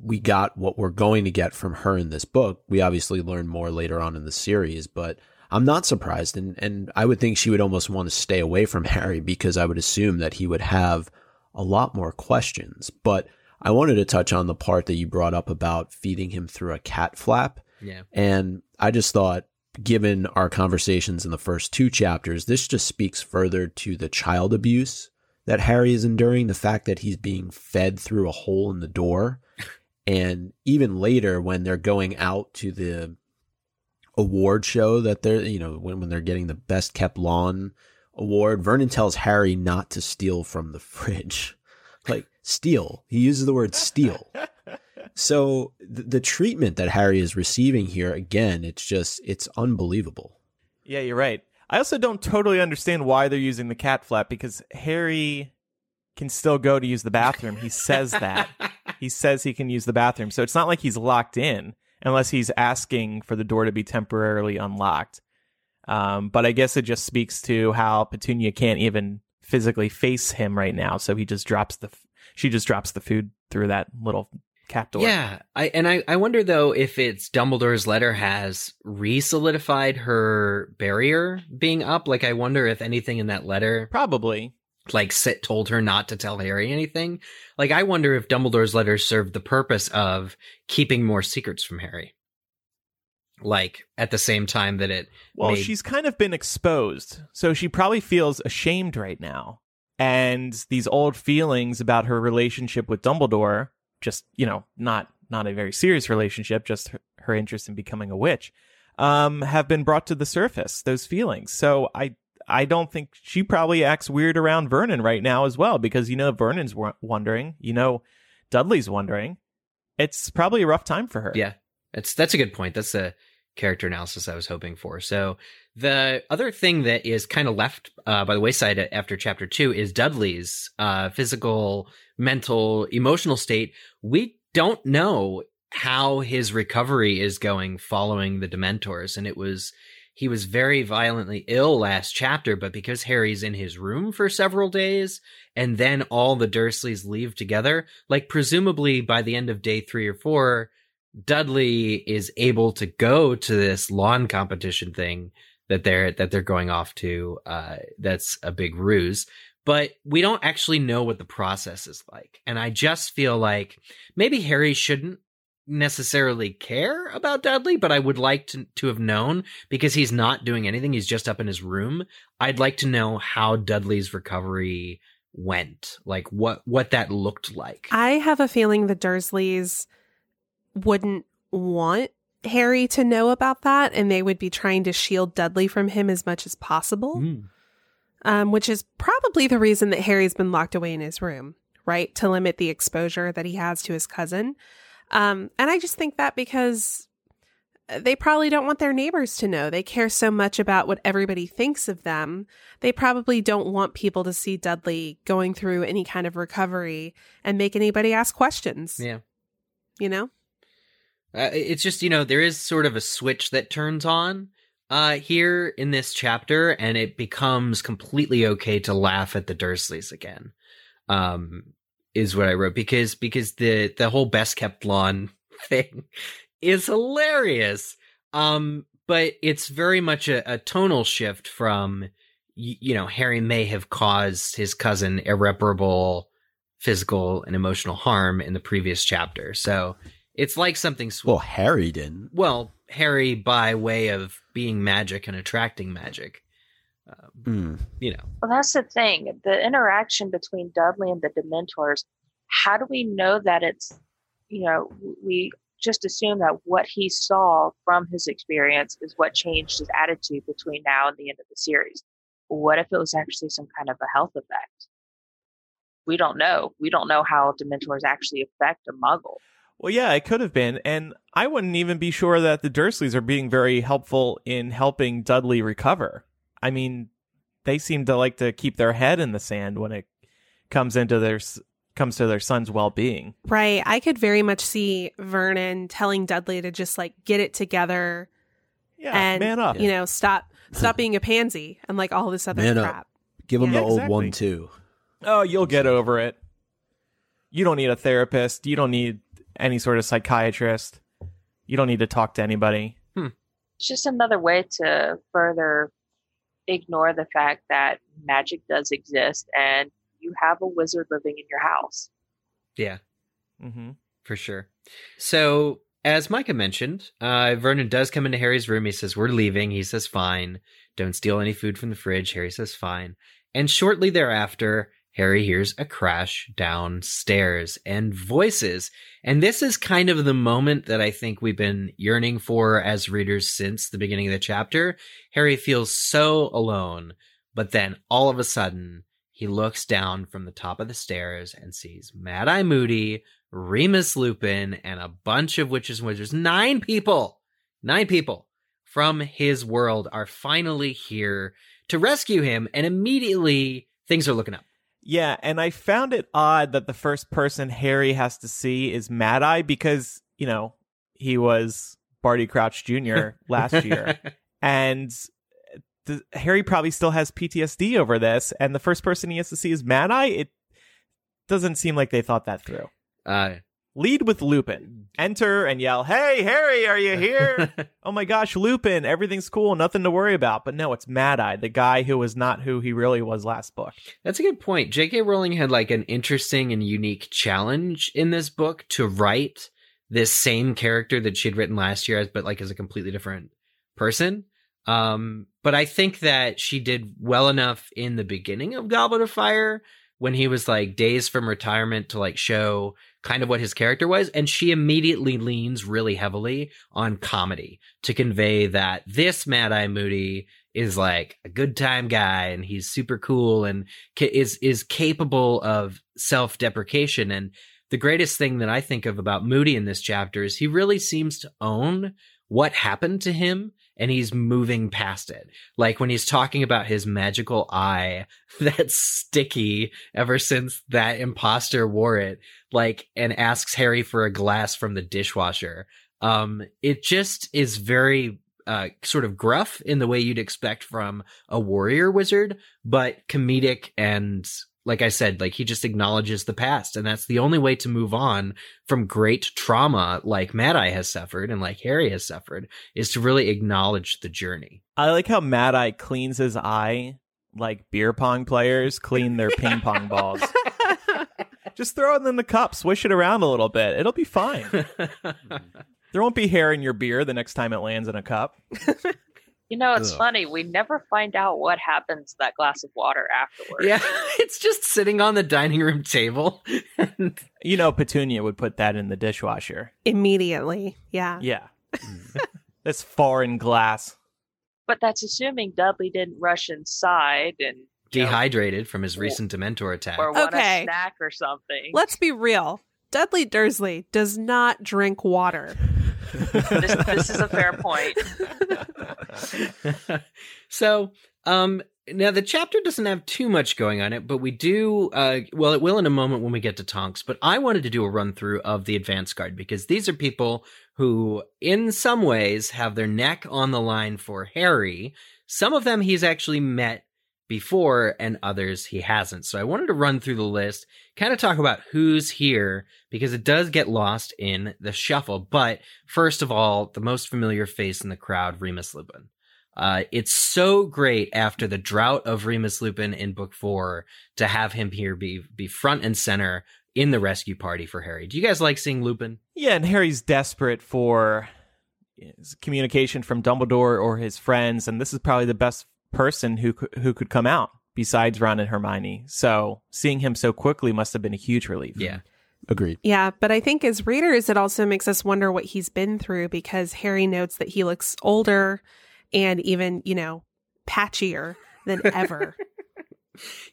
we got what we're going to get from her in this book. We obviously learn more later on in the series, but I'm not surprised. And, and I would think she would almost want to stay away from Harry because I would assume that he would have a lot more questions. But I wanted to touch on the part that you brought up about feeding him through a cat flap. yeah. And I just thought, given our conversations in the first two chapters, this just speaks further to the child abuse that Harry is enduring, the fact that he's being fed through a hole in the door. And even later, when they're going out to the award show that they're, you know, when, when they're getting the best kept lawn award, Vernon tells Harry not to steal from the fridge. Like, steal. He uses the word steal. So the, the treatment that Harry is receiving here, again, it's just, it's unbelievable. Yeah, you're right. I also don't totally understand why they're using the cat flap because Harry can still go to use the bathroom. He says that. he says he can use the bathroom. So it's not like he's locked in unless he's asking for the door to be temporarily unlocked. Um, but I guess it just speaks to how Petunia can't even physically face him right now. So he just drops the, f- she just drops the food through that little Captor. Yeah, I and I, I wonder though if it's Dumbledore's letter has re-solidified her barrier being up. Like, I wonder if anything in that letter, Probably. Like, Sit told her not to tell Harry anything. Like, I wonder if Dumbledore's letters served the purpose of keeping more secrets from Harry. Like at the same time that it Well, made- she's kind of been exposed, so she probably feels ashamed right now. And these old feelings about her relationship with Dumbledore, just, you know, not not a very serious relationship, just her, her interest in becoming a witch, um, have been brought to the surface, those feelings. So I I don't think she probably acts weird around Vernon right now as well, because you know Vernon's wondering, you know Dudley's wondering. It's probably a rough time for her. Yeah, that's that's a good point. That's a character analysis I was hoping for. So the other thing that is kind of left uh, by the wayside after chapter two is Dudley's uh, physical, mental, emotional state. We don't know how his recovery is going following the Dementors, and it was he was very violently ill last chapter, but because Harry's in his room for several days, and then all the Dursleys leave together, like presumably by the end of day three or four, Dudley is able to go to this lawn competition thing that they're that they're going off to. Uh, that's a big ruse, but we don't actually know what the process is like. And I just feel like maybe Harry shouldn't necessarily care about Dudley, but I would like to to have known because he's not doing anything. He's just up in his room. I'd like to know how Dudley's recovery went, like what what that looked like. I have a feeling the Dursleys wouldn't want Harry to know about that, and they would be trying to shield Dudley from him as much as possible, Mm. um, which is probably the reason that Harry's been locked away in his room, right? To limit the exposure that he has to his cousin. Um, and I just think that because they probably don't want their neighbors to know. They care so much about what everybody thinks of them. They probably don't want people to see Dudley going through any kind of recovery and make anybody ask questions. Yeah. You know? Uh, it's just you know there is sort of a switch that turns on uh here in this chapter and it becomes completely okay to laugh at the dursleys again um is what i wrote because because the the whole best kept lawn thing is hilarious um but it's very much a, a tonal shift from y- you know harry may have caused his cousin irreparable physical and emotional harm in the previous chapter so it's like something sw- Well, Harry didn't. well, Harry by way of being magic and attracting magic. Um, Mm. you know, Well, that's the thing. The interaction between Dudley and the Dementors. How do we know that it's, you know, we just assume that what he saw from his experience is what changed his attitude between now and the end of the series. What if it was actually some kind of a health effect? We don't know. We don't know how Dementors actually affect a Muggle. Well, yeah, it could have been. And I wouldn't even be sure that the Dursleys are being very helpful in helping Dudley recover. I mean, they seem to like to keep their head in the sand when it comes into their comes to their son's well-being. Right. I could very much see Vernon telling Dudley to just like get it together Yeah, and man up. you know, stop stop being a pansy and like all this other Man up. crap. Give him Yeah, the old exactly. one too. Oh, you'll get over it. You don't need a therapist. You don't need any sort of psychiatrist. You don't need to talk to anybody. Hmm. It's just another way to further ignore the fact that magic does exist and you have a wizard living in your house. yeah, Mm-hmm. for sure. So, as Micah mentioned, uh, Vernon does come into Harry's room. He says, We're leaving. He says, Fine. Don't steal any food from the fridge. Harry says, Fine. And shortly thereafter, Harry hears a crash downstairs and voices. And this is kind of the moment that I think we've been yearning for as readers since the beginning of the chapter. Harry feels so alone, but then all of a sudden, he looks down from the top of the stairs and sees Mad Eye Moody, Remus Lupin, and a bunch of witches and wizards. Nine people! Nine people from his world are finally here to rescue him, and immediately things are looking up. Yeah, and I found it odd that the first person Harry has to see is Mad Eye because, you know, he was Barty Crouch Jr. last year. and the, Harry probably still has PTSD over this, and the first person he has to see is Mad Eye. It doesn't seem like they thought that through. uh, Lead with Lupin. Enter and yell, Hey, Harry, are you here? oh my gosh, Lupin, everything's cool, nothing to worry about. But no, it's Mad Eye, the guy who was not who he really was last book. That's a good point. J.K. Rowling had like an interesting and unique challenge in this book to write this same character that she'd written last year, but like as a completely different person. Um, but I think that she did well enough in the beginning of Goblet of Fire when he was like days from retirement to like show kind of what his character was. And she immediately leans really heavily on comedy to convey that this Mad Eye Moody is like a good time guy and he's super cool and is, is capable of self deprecation. And the greatest thing that I think of about Moody in this chapter is he really seems to own what happened to him and he's moving past it. Like when he's talking about his magical eye that's sticky ever since that imposter wore it, like, and asks Harry for a glass from the dishwasher. Um, it just is very, uh, sort of gruff in the way you'd expect from a warrior wizard, but comedic and like I said, like he just acknowledges the past, and that's the only way to move on from great trauma like Mad Eye has suffered and like Harry has suffered is to really acknowledge the journey. I like how Mad Eye cleans his eye like beer pong players clean their ping pong balls. Just throw it in the cup, swish it around a little bit. It'll be fine. there won't be hair in your beer the next time it lands in a cup. You know, it's Ugh. funny. We never find out what happens to that glass of water afterwards. yeah, it's just sitting on the dining room table. You know, Petunia would put that in the dishwasher. Immediately. Yeah. Yeah. This foreign glass. But that's assuming Dudley didn't rush inside and you know, Dehydrated from his recent Dementor attack. or want Okay. a snack or something. Let's be real. Dudley Dursley does not drink water. This, this is a fair point. so, um, now the chapter doesn't have too much going on it, but we do, uh, well, it will in a moment when we get to Tonks, but I wanted to do a run through of the advance guard because these are people who, in some ways, have their neck on the line for Harry. Some of them he's actually met before and others he hasn't. So I wanted to run through the list, kind of talk about who's here because it does get lost in the shuffle. But first of all, the most familiar face in the crowd, Remus Lupin. Uh, it's so great after the drought of Remus Lupin in book four to have him here be, be front and center in the rescue party for Harry. Do you guys like seeing Lupin? Yeah, and Harry's desperate for communication from Dumbledore or his friends, and this is probably the best person who who could come out besides Ron and Hermione. So seeing him so quickly must have been a huge relief. Yeah. Agreed. Yeah, but I think as readers, it also makes us wonder what he's been through because Harry notes that he looks older and even, you know, patchier than ever.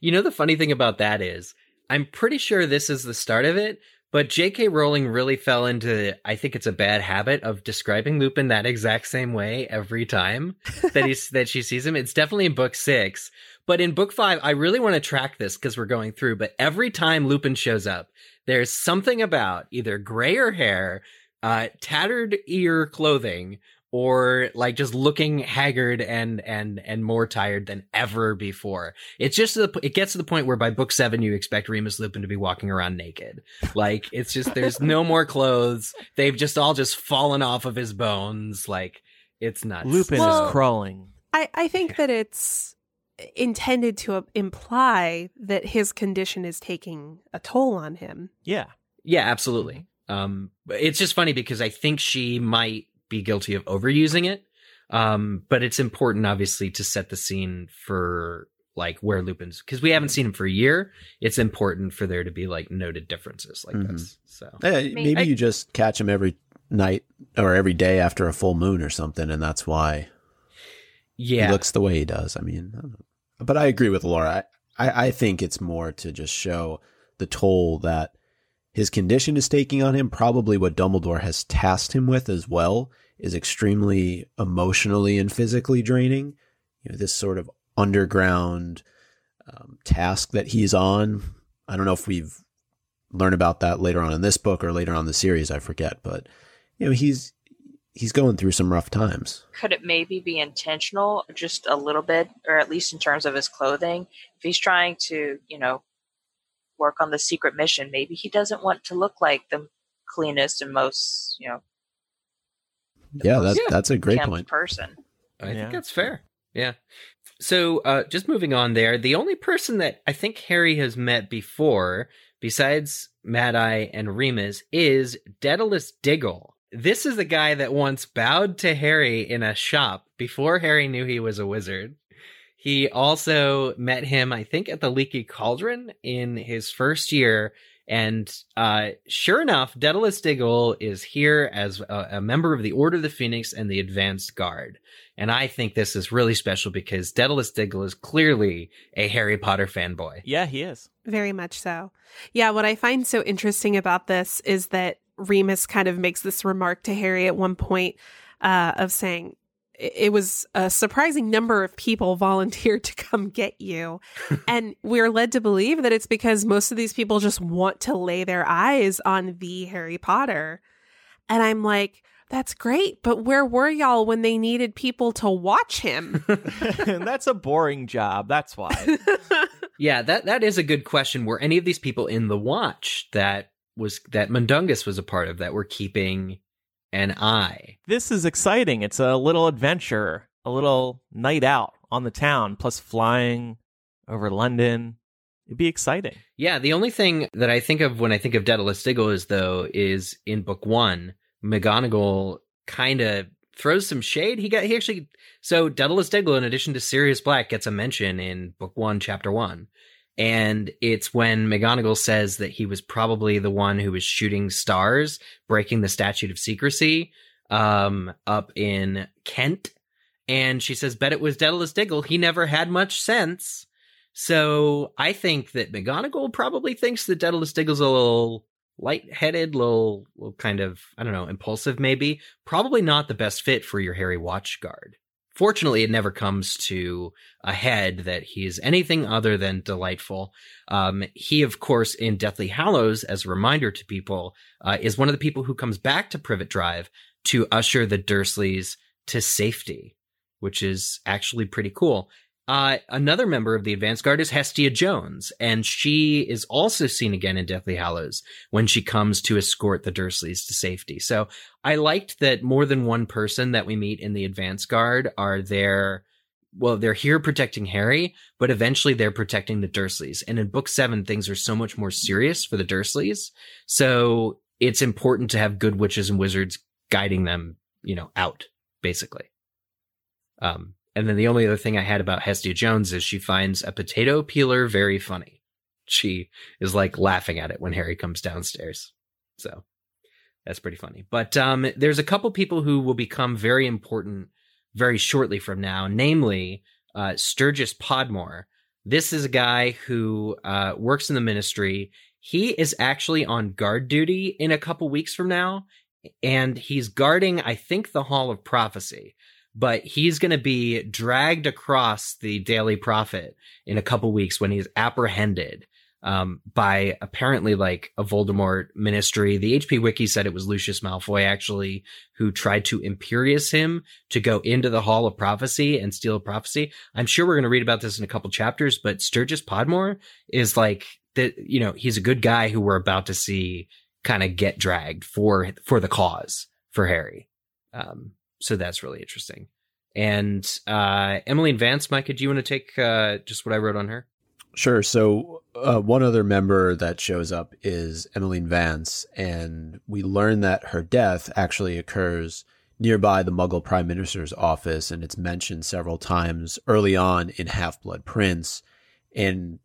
You know, the funny thing about that is, I'm pretty sure this is the start of it, but J.K. Rowling really fell into, I think it's a bad habit of describing Lupin that exact same way every time that he's, that she sees him. It's definitely in book six, but in book five, I really want to track this because we're going through, but every time Lupin shows up, there's something about either grayer hair, uh, tattered ear clothing, or like just looking haggard and and and more tired than ever before. It's just the, it gets to the point where by book seven you expect Remus Lupin to be walking around naked. Like it's just there's no more clothes. They've just all just fallen off of his bones. Like it's nuts. Lupin Well- is crawling. I, I think that it's intended to imply that his condition is taking a toll on him. Yeah. Yeah, absolutely. Um, it's just funny because I think she might be guilty of overusing it. Um, but it's important, obviously, to set the scene for like where Lupin's because we haven't seen him for a year. It's important for there to be like noted differences like Mhm. this. So Eh, maybe I- you just catch him every night or every day after a full moon or something, and that's why yeah, he looks the way he does. I mean, I don't know. but I agree with Laura. I, I, I think it's more to just show the toll that his condition is taking on him. Probably what Dumbledore has tasked him with as well is extremely emotionally and physically draining. You know, this sort of underground um, task that he's on. I don't know if we've learned about that later on in this book or later on the series. I forget, but you know, he's he's going through some rough times. Could it maybe be intentional, just a little bit, or at least in terms of his clothing? If he's trying to, you know, work on the secret mission, maybe he doesn't want to look like the cleanest and most, you know. Yeah, that's Yeah. that's a great point. person. I Yeah. think that's fair. Yeah. So, uh, just moving on there, the only person that I think Harry has met before, besides Mad Eye and Remus, is Dedalus Diggle. This is the guy that once bowed to Harry in a shop before Harry knew he was a wizard. He also met him, I think, at the Leaky Cauldron in his first year. And uh, sure enough, Dedalus Diggle is here as a, a member of the Order of the Phoenix and the Advanced Guard. And I think this is really special because Dedalus Diggle is clearly a Harry Potter fanboy. Yeah, he is. Very much so. Yeah, what I find so interesting about this is that Remus kind of makes this remark to Harry at one point uh, of saying, "It it was a surprising number of people volunteered to come get you. and we're led to believe that it's because most of these people just want to lay their eyes on the Harry Potter. And I'm like, that's great, but where were y'all when they needed people to watch him? That's a boring job. That's why. Yeah, that that is a good question. Were any of these people in the watch that was that Mundungus was a part of that were keeping an eye? this is exciting. It's a little adventure, a little night out on the town, plus flying over London. It'd be exciting. Yeah, the only thing that I think of when I think of Dedalus Diggle is though is in book one, McGonagall kind of throws some shade. He got he actually so Dedalus Diggle, in addition to Sirius Black, gets a mention in book one, chapter one. And it's when McGonagall says that he was probably the one who was shooting stars, breaking the statute of secrecy, um, up in Kent. And she says, bet it was Dedalus Diggle. He never had much sense. So I think that McGonagall probably thinks that Dedalus Diggle's a little light-headed, little, little kind of, I don't know, impulsive maybe. Probably not the best fit for your Harry Watch guard. Fortunately, it never comes to a head that he is anything other than delightful. Um, he, of course, in Deathly Hallows, as a reminder to people, uh, is one of the people who comes back to Privet Drive to usher the Dursleys to safety, which is actually pretty cool. Uh, another member of the advance guard is Hestia Jones, and she is also seen again in Deathly Hallows when she comes to escort the Dursleys to safety. So I liked that more than one person that we meet in the advance guard are there. Well, they're here protecting Harry, but eventually they're protecting the Dursleys. And in book seven, things are so much more serious for the Dursleys. So it's important to have good witches and wizards guiding them, you know, out, basically. Um, and then the only other thing I had about Hestia Jones is she finds a potato peeler very funny. She is like laughing at it when Harry comes downstairs. So that's pretty funny. But um, there's a couple people who will become very important very shortly from now, namely uh, Sturgis Podmore. This is a guy who uh, works in the ministry. He is actually on guard duty in a couple weeks from now, and he's guarding, I think, the Hall of Prophecy but he's going to be dragged across the Daily Prophet in a couple weeks when he's apprehended um, by apparently like a Voldemort ministry. The HP Wiki said it was Lucius Malfoy actually who tried to Imperius him to go into the Hall of Prophecy and steal a prophecy. I'm sure we're going to read about this in a couple chapters, but Sturgis Podmore is like that. You know, he's a good guy who we're about to see kind of get dragged for for the cause for Harry. Um, so that's really interesting. And uh, Emmeline Vance, Micah, do you want to take uh, just what I wrote on her? Sure. So uh, one other member that shows up is Emmeline Vance, and we learn that her death actually occurs nearby the Muggle Prime Minister's office, and it's mentioned several times early on in Half Blood Prince, and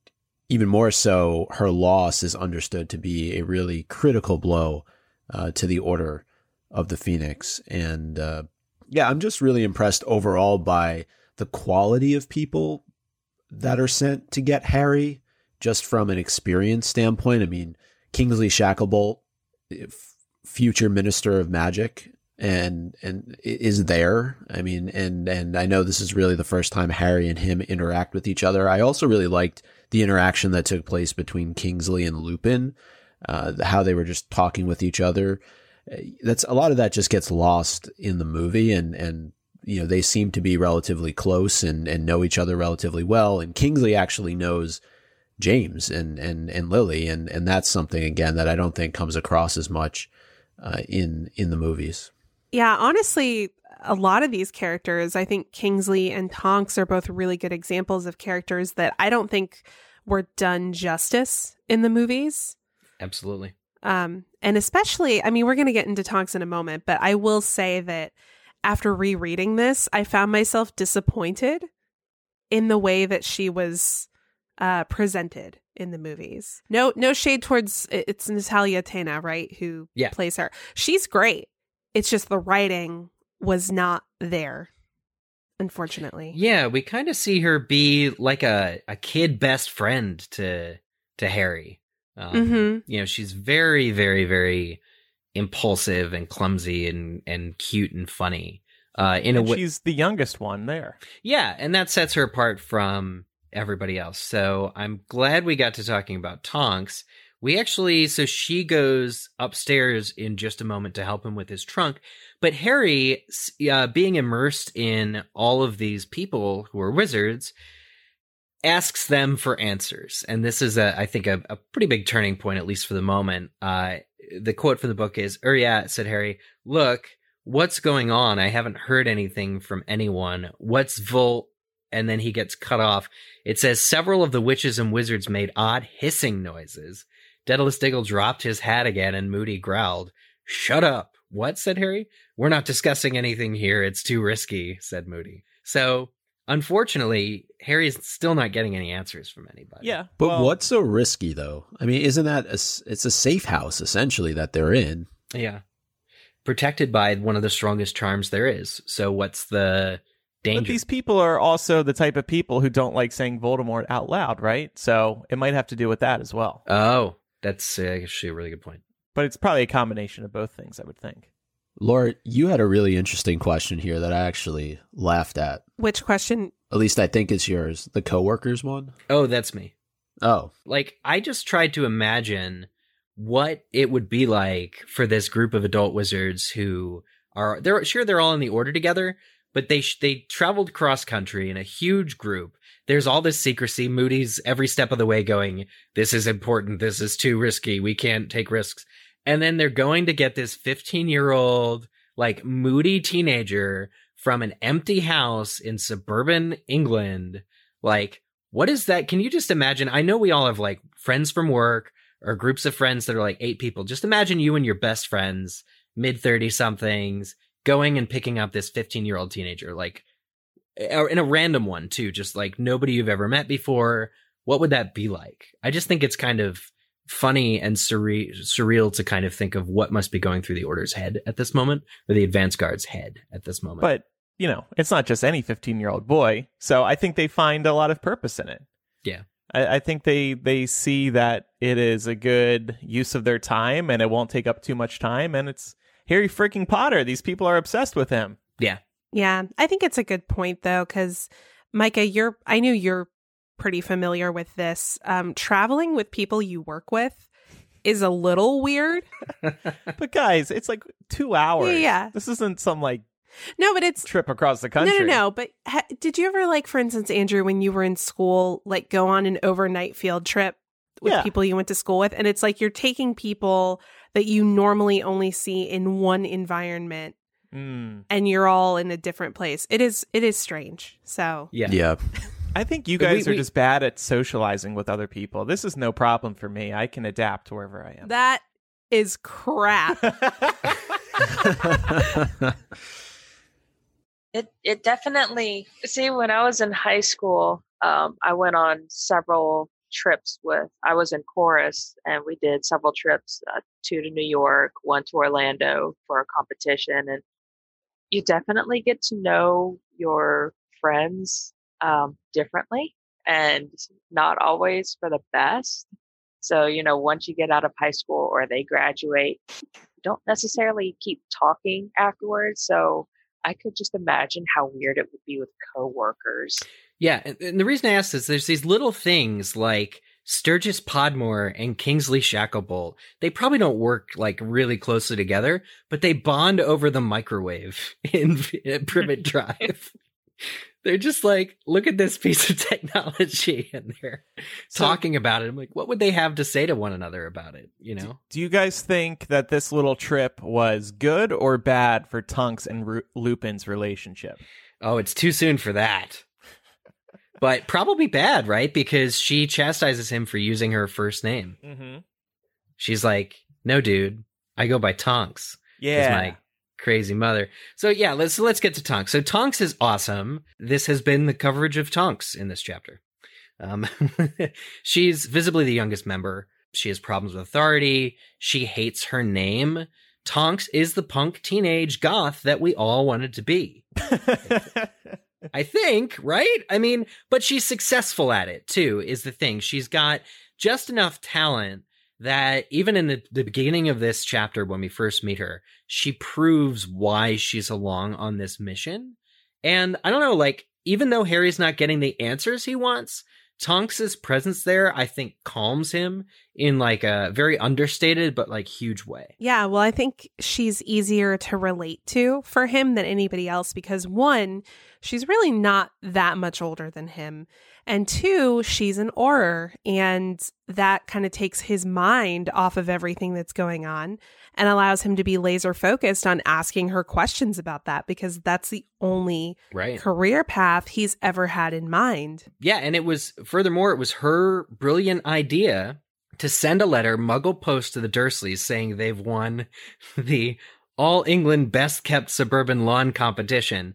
even more so, her loss is understood to be a really critical blow uh, to the Order of the Phoenix, and uh, yeah, I'm just really impressed overall by the quality of people that are sent to get Harry, just from an experience standpoint. I mean, Kingsley Shacklebolt, future Minister of Magic, and and is there. I mean, and and I know this is really the first time Harry and him interact with each other. I also really liked the interaction that took place between Kingsley and Lupin, uh, how they were just talking with each other. That's a lot of that just gets lost in the movie, and and you know, they seem to be relatively close and, and know each other relatively well. And Kingsley actually knows James and, and, and Lily. And, and that's something again that I don't think comes across as much uh, in in the movies. Yeah, honestly, a lot of these characters, I think Kingsley and Tonks are both really good examples of characters that I don't think were done justice in the movies. Absolutely. Um, and especially, I mean, we're going to get into talks in a moment, but I will say that after rereading this, I found myself disappointed in the way that she was uh, presented in the movies. No, no shade towards it's Natalia Tena, right? Who Yeah. plays her. She's great. It's just the writing was not there, unfortunately. Yeah, we kind of see her be like a, a kid best friend to to Harry. Um, Mhm. You know, she's very, very, very impulsive and clumsy and and cute and funny. Uh, in a And way, she's the youngest one there. yeah, and that sets her apart from everybody else. So I'm glad we got to talking about Tonks. We actually, so she goes upstairs in just a moment to help him with his trunk. But Harry, uh, being immersed in all of these people who are wizards, asks them for answers. And this is, a, I think, a, a pretty big turning point, at least for the moment. Uh, the quote from the book is, "Er, yeah," said Harry. Look, what's going on? I haven't heard anything from anyone. What's Volt? And then he gets cut off. It says several of the witches and wizards made odd hissing noises. Dedalus Diggle dropped his hat again, and Moody growled. "Shut up!" What? said Harry. We're not discussing anything here. It's too risky," said Moody. So, unfortunately, Harry's still not getting any answers from anybody. Yeah. But well, what's so risky though? I mean, isn't that a, s- it's a safe house essentially that they're in? Yeah. Protected by one of the strongest charms there is. So, what's the But danger? these people are also the type of people who don't like saying Voldemort out loud, right? So it might have to do with that as well. Oh, that's uh, actually a really good point. But it's probably a combination of both things, I would think. Laura, you had a really interesting question here that I actually laughed at. Which question? At least I think it's yours. The coworkers one. Oh, that's me. Oh, Like, I just tried to imagine what it would be like for this group of adult wizards who are they're sure they're all in the order together, but they sh- they traveled cross country in a huge group. There's all this secrecy. Moody's every step of the way going, "This is important. This is too risky. We can't take risks." And then they're going to get this 15 year old like moody teenager from an empty house in suburban England. Like, what is that? Can you just imagine? I know we all have like friends from work or groups of friends that are like eight people. Just imagine you and your best friends, mid 30 somethings, going and picking up this 15 year old teenager, like, in a random one too, just like nobody you've ever met before. What would that be like? I just think it's kind of funny and surre- surreal to kind of think of what must be going through the order's head at this moment, or the advance guard's head at this moment. But, you know, it's not just any 15 year old boy. So I think they find a lot of purpose in it. Yeah. I, I think they, they see that it is a good use of their time and it won't take up too much time. And it's Harry freaking Potter. These people are obsessed with him. yeah, Yeah, I think it's a good point though, because Micah, you're I knew you're pretty familiar with this. Um, traveling with people you work with is a little weird. But guys, it's like two hours. yeah. This isn't some like No, but it's trip across the country. no, no, no. But ha- did you ever like, for instance, Andrew, when you were in school, like go on an overnight field trip with Yeah. people you went to school with, and it's like you're taking people that you normally only see in one environment, Mm. and you're all in a different place. It is it is strange. So yeah, yeah. I think you But we- guys are we- just bad at socializing with other people. This is no problem for me. I can adapt to wherever I am. that is crap. It it definitely see when I was in high school, um, I went on several trips with. I was in chorus, and we did several trips, uh, two to New York, one to Orlando for a competition, and you definitely get to know your friends um, differently, and not always for the best. So you know, once you get out of high school or they graduate, don't necessarily keep talking afterwards. So I could just imagine how weird it would be with coworkers. Yeah, and, and the reason I ask this, there's these little things like Sturgis Podmore and Kingsley Shacklebolt. They probably don't work like really closely together, but they bond over the microwave in, in Privet Drive. They're just like, look at this piece of technology, and they're So- talking about it. I'm like, what would they have to say to one another about it? You know? Do you guys think that this little trip was good or bad for Tonks and Ru- Lupin's relationship? Oh, it's too soon for that. But probably bad, right? Because she chastises him for using her first name. Mm-hmm. She's like, "No, dude, I go by Tonks." Yeah. my crazy mother. So yeah, let's let's get to Tonks. So Tonks is awesome. This has been the coverage of Tonks in this chapter. Um, she's visibly the youngest member. She has problems with authority. She hates her name. Tonks is the punk teenage goth that we all wanted to be. I think, right? I mean, but she's successful at it too, is the thing. She's got just enough talent that even in the, the beginning of this chapter, when we first meet her, she proves why she's along on this mission. And I don't know, like, even though Harry's not getting the answers he wants, Tonks's presence there, I think, calms him in like a very understated but like huge way. Yeah, well, I think she's easier to relate to for him than anybody else because one, she's really not that much older than him. And two, she's an Auror, and that kind of takes his mind off of everything that's going on and allows him to be laser focused on asking her questions about that because that's the only Right. career path he's ever had in mind. Yeah, and it was furthermore, it was her brilliant idea to send a letter, Muggle Post, to the Dursleys saying they've won the All England Best Kept Suburban Lawn competition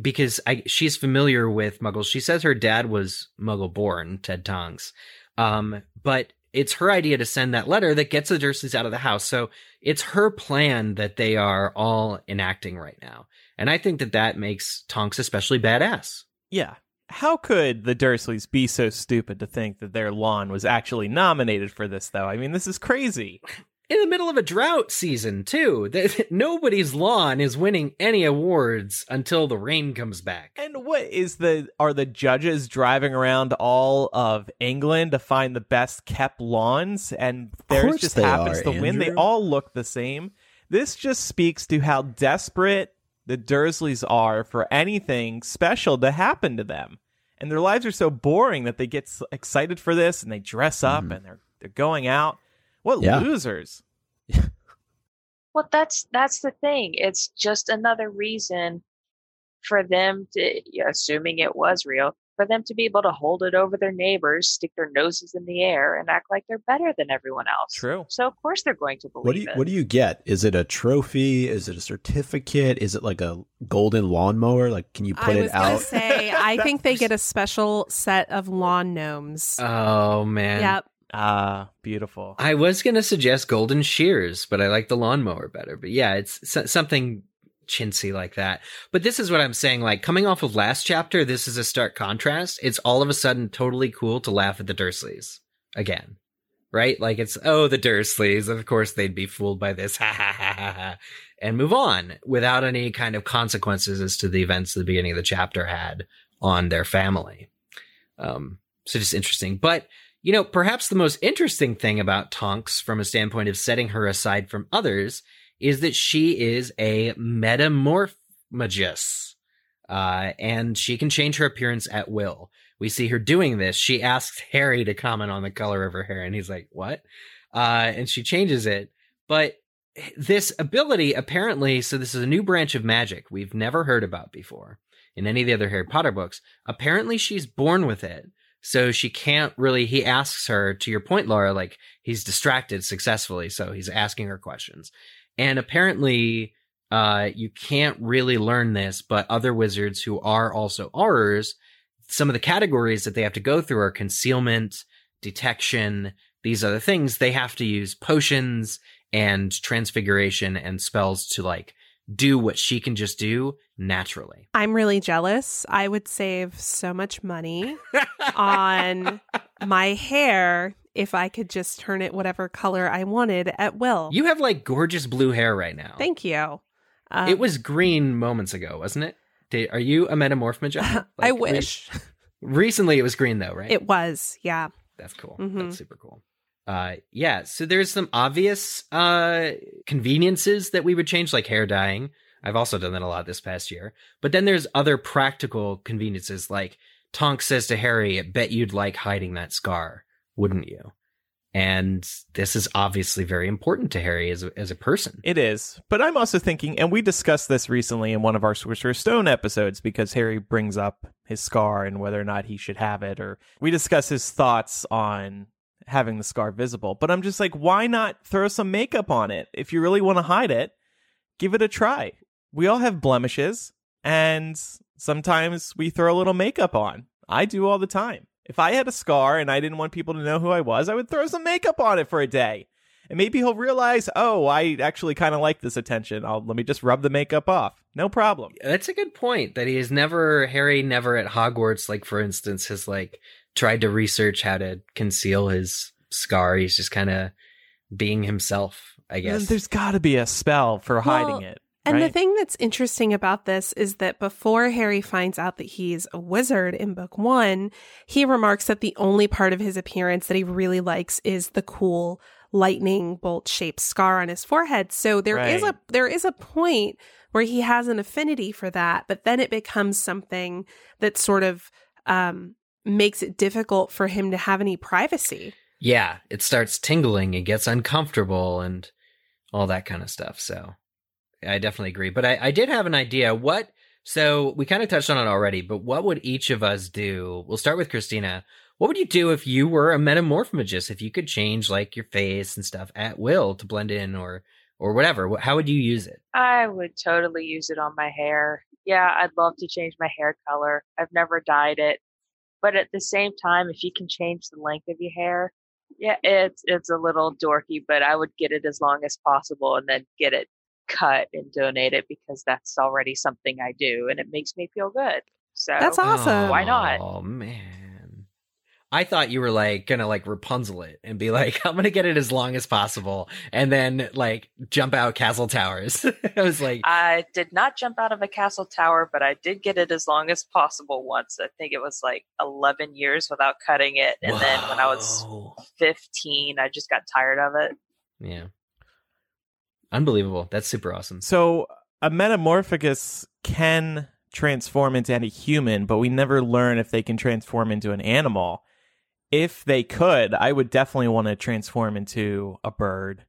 because I, she's familiar with Muggles. She says her dad was Muggle born, Ted Tonks, um, but it's her idea to send that letter that gets the Dursleys out of the house. So it's her plan that they are all enacting right now, and I think that that makes Tonks especially badass. yeah. How could the Dursleys be so stupid to think that their lawn was actually nominated for this, though? I mean, this is crazy. in the middle of a drought season too. Th- Nobody's lawn is winning any awards until the rain comes back. And what is the are the judges driving around all of England to find the best kept lawns and theirs just they happens are, to win? They all look the same. This just speaks to how desperate the Dursleys are for anything special to happen to them. And their lives are so boring that they get excited for this and they dress up Mhm. and they're they're going out. What Yeah. losers. Well, that's that's the thing. It's just another reason for them to, assuming it was real, for them to be able to hold it over their neighbors, stick their noses in the air, and act like they're better than everyone else. True. So of course they're going to believe What do you it. What do you get? Is it a trophy? Is it a certificate? Is it like a golden lawnmower? Like, can you put I it was out? say, I think they get a special set of lawn gnomes. Oh man. yep. Ah, beautiful. I was gonna suggest golden shears, but I like the lawnmower better. But yeah, it's so- something chintzy like that. But this is what I'm saying. Like coming off of last chapter, this is a stark contrast. It's all of a sudden totally cool to laugh at the Dursleys again, right? Like it's oh the Dursleys. Of course they'd be fooled by this, ha ha ha ha ha, and move on without any kind of consequences as to the events the beginning of the chapter had on their family. Um, so just interesting, but. You know, perhaps the most interesting thing about Tonks from a standpoint of setting her aside from others is that she is a metamorphmagus. Uh, and she can change her appearance at will. We see her doing this. She asks Harry to comment on the color of her hair, and he's like, what? Uh, and she changes it. But this ability, apparently, so this is a new branch of magic we've never heard about before in any of the other Harry Potter books. Apparently, she's born with it. So she can't really, he asks her, to your point, Laura, like he's distracted successfully. So he's asking her questions. And apparently, uh, you can't really learn this, but other wizards who are also aurors, some of the categories that they have to go through are concealment, detection, these other things. They have to use potions and transfiguration and spells to like do what she can just do naturally. I'm really jealous. I would save so much money on my hair if I could just turn it whatever color I wanted at will. You have like gorgeous blue hair right now. Thank you. Um, it was green moments ago, wasn't it? Did, are you a metamorph magician? I Like, re- wish recently, it was green though, right? it was. Yeah. That's cool. Mhm. That's super cool. Uh, yeah. So there's some obvious uh conveniences that we would change, like hair dyeing. I've also done that a lot this past year. But then there's other practical conveniences like Tonk says to Harry, bet you'd like hiding that scar, wouldn't you? And this is obviously very important to Harry as a, as a person. It is. But I'm also thinking, and we discussed this recently in one of our Sorcerer's Stone episodes because Harry brings up his scar and whether or not he should have it, or we discuss his thoughts on having the scar visible. But I'm just like, why not throw some makeup on it? If you really want to hide it, give it a try. We all have blemishes, and sometimes we throw a little makeup on. I do all the time. If I had a scar and I didn't want people to know who I was, I would throw some makeup on it for a day. And maybe he'll realize, oh, I actually kind of like this attention. I'll let me just rub the makeup off. No problem. That's a good point. That he is never Harry never at Hogwarts, like for instance, has like tried to research how to conceal his scar. He's just kind of being himself, I guess. There's got to be a spell for hiding it. And the thing that's interesting about this is that before Harry finds out that he's a wizard in book one, he remarks that the only part of his appearance that he really likes is the cool lightning bolt shaped scar on his forehead. So there is Right. a there is a point where he has an affinity for that, but then it becomes something that sort of um makes it difficult for him to have any privacy. yeah, it starts tingling, it gets uncomfortable, and all that kind of stuff. So I definitely agree. But I, I did have an idea. What? So we kind of touched on it already, but what would each of us do? We'll start with Christina. What would you do if you were a metamorphomagist? If you could change like your face and stuff at will to blend in or or whatever, how would you use it? I would totally use it on my hair. Yeah, I'd love to change my hair color. I've never dyed it. But at the same time, if you can change the length of your hair, yeah, it's it's a little dorky, but I would get it as long as possible and then get it cut and donate it because that's already something I do and it makes me feel good. So That's awesome. Why not? Oh man. I thought you were like gonna like Rapunzel it and be like, I'm gonna get it as long as possible and then like jump out castle towers. I was like, I did not jump out of a castle tower, but I did get it as long as possible once. I think it was like 11 years without cutting it. And then when I was 15, I just got tired of it. Yeah. Unbelievable. That's super awesome. So a metamorphmagus can transform into any human, but we never learn if they can transform into an animal. If they could, I would definitely want to transform into a bird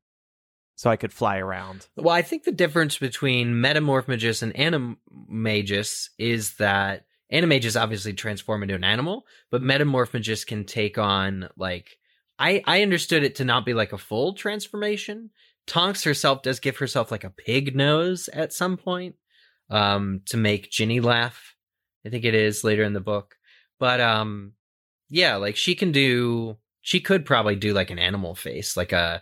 so I could fly around. Well, I think the difference between Metamorphmagus and Animagus is that Animagus obviously transform into an animal, but Metamorphmagus can take on like I I understood it to not be like a full transformation. Tonks herself does give herself like a pig nose at some point um to make Ginny laugh. I think it is later in the book. But um yeah, like she can do she could probably do like an animal face, like a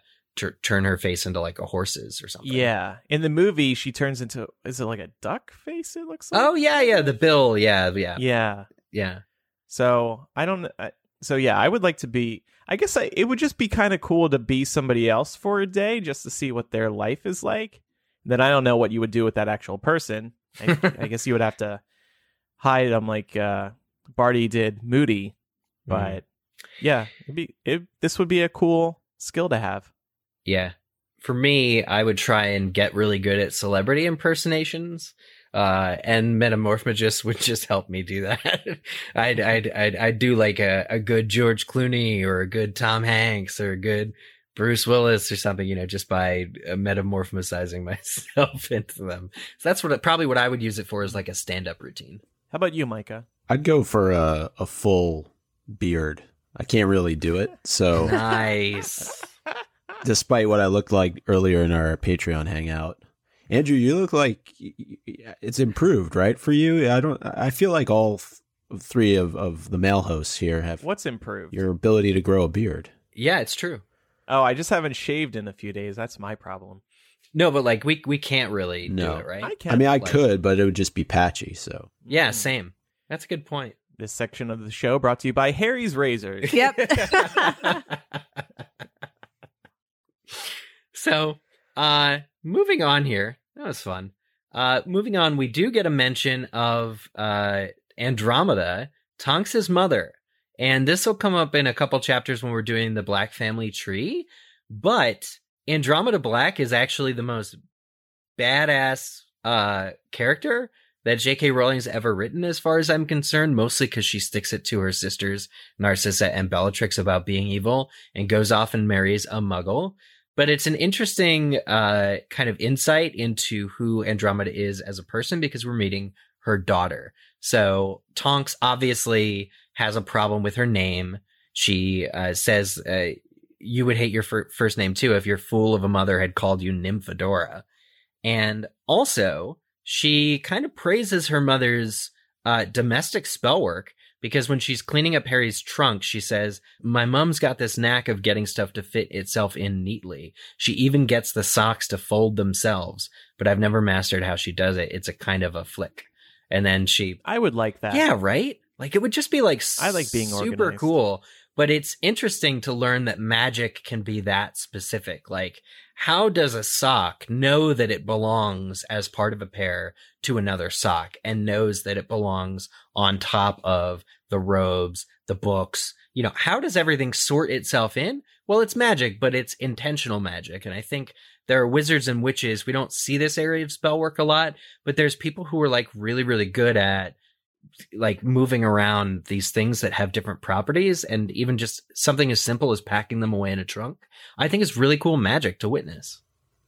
turn her face into like a horse's or something. Yeah. In the movie, she turns into is it like a duck face? It looks like. Oh yeah, yeah, the bill, yeah, yeah, yeah. yeah. So I don't. I, so yeah, I would like to be. I guess I, it would just be kind of cool to be somebody else for a day, just to see what their life is like. Then I don't know what you would do with that actual person. I, I guess you would have to hide them like uh, Barty did Moody. But yeah, it'd be it. This would be a cool skill to have. Yeah. For me, I would try and get really good at celebrity impersonations. Uh, and Metamorphmagus would just help me do that. I'd, I'd, I'd, I'd do like a, a good George Clooney or a good Tom Hanks or a good Bruce Willis or something, you know, just by uh, metamorphosizing myself into them. So that's what, probably what I would use it for is like a stand up routine. How about you, Micah? I'd go for a, a full beard. I can't really do it. So, Nice. despite what I looked like earlier in our Patreon hangout, Andrew, you look like y- y- it's improved, right? For you, I don't. I feel like all th- three of, of the male hosts here have What's improved? your ability to grow a beard. yeah, it's true. Oh, I just haven't shaved in a few days. That's my problem. No, but like we, we can't really No. do it, right? I can. I mean, I like- could, but it would just be patchy. So, Yeah, same. That's a good point. This section of the show brought to you by Harry's Razors. Yep. so, uh, moving on here. That was fun. Uh, moving on, we do get a mention of uh, Andromeda, Tonks' mother. And this will come up in a couple chapters when we're doing the Black family tree. But Andromeda Black is actually the most badass uh character that J.K. Rowling's ever written, as far as I'm concerned, mostly because she sticks it to her sisters, Narcissa and Bellatrix, about being evil and goes off and marries a muggle. But it's an interesting uh, kind of insight into who Andromeda is as a person because we're meeting her daughter. So Tonks obviously has a problem with her name. She uh, says, uh, You would hate your fir- first name too if your fool of a mother had called you Nymphadora. And also, she kind of praises her mother's uh, domestic spell work because when she's cleaning up Harry's trunk, she says, My mom's got this knack of getting stuff to fit itself in neatly. She even gets the socks to fold themselves, but I've never mastered how she does it. It's a kind of a flick. And then she, I would like that. yeah, right? Like it would just be like I like being super organized. cool. But it's interesting to learn that magic can be that specific. Like, how does a sock know that it belongs as part of a pair to another sock and knows that it belongs on top of the robes, the books? You know, how does everything sort itself in? Well, it's magic, but it's intentional magic. And I think there are wizards and witches. We don't see this area of spell work a lot, but there's people who are like really, really good at like moving around these things that have different properties and even just something as simple as packing them away in a trunk. I think it's really cool magic to witness.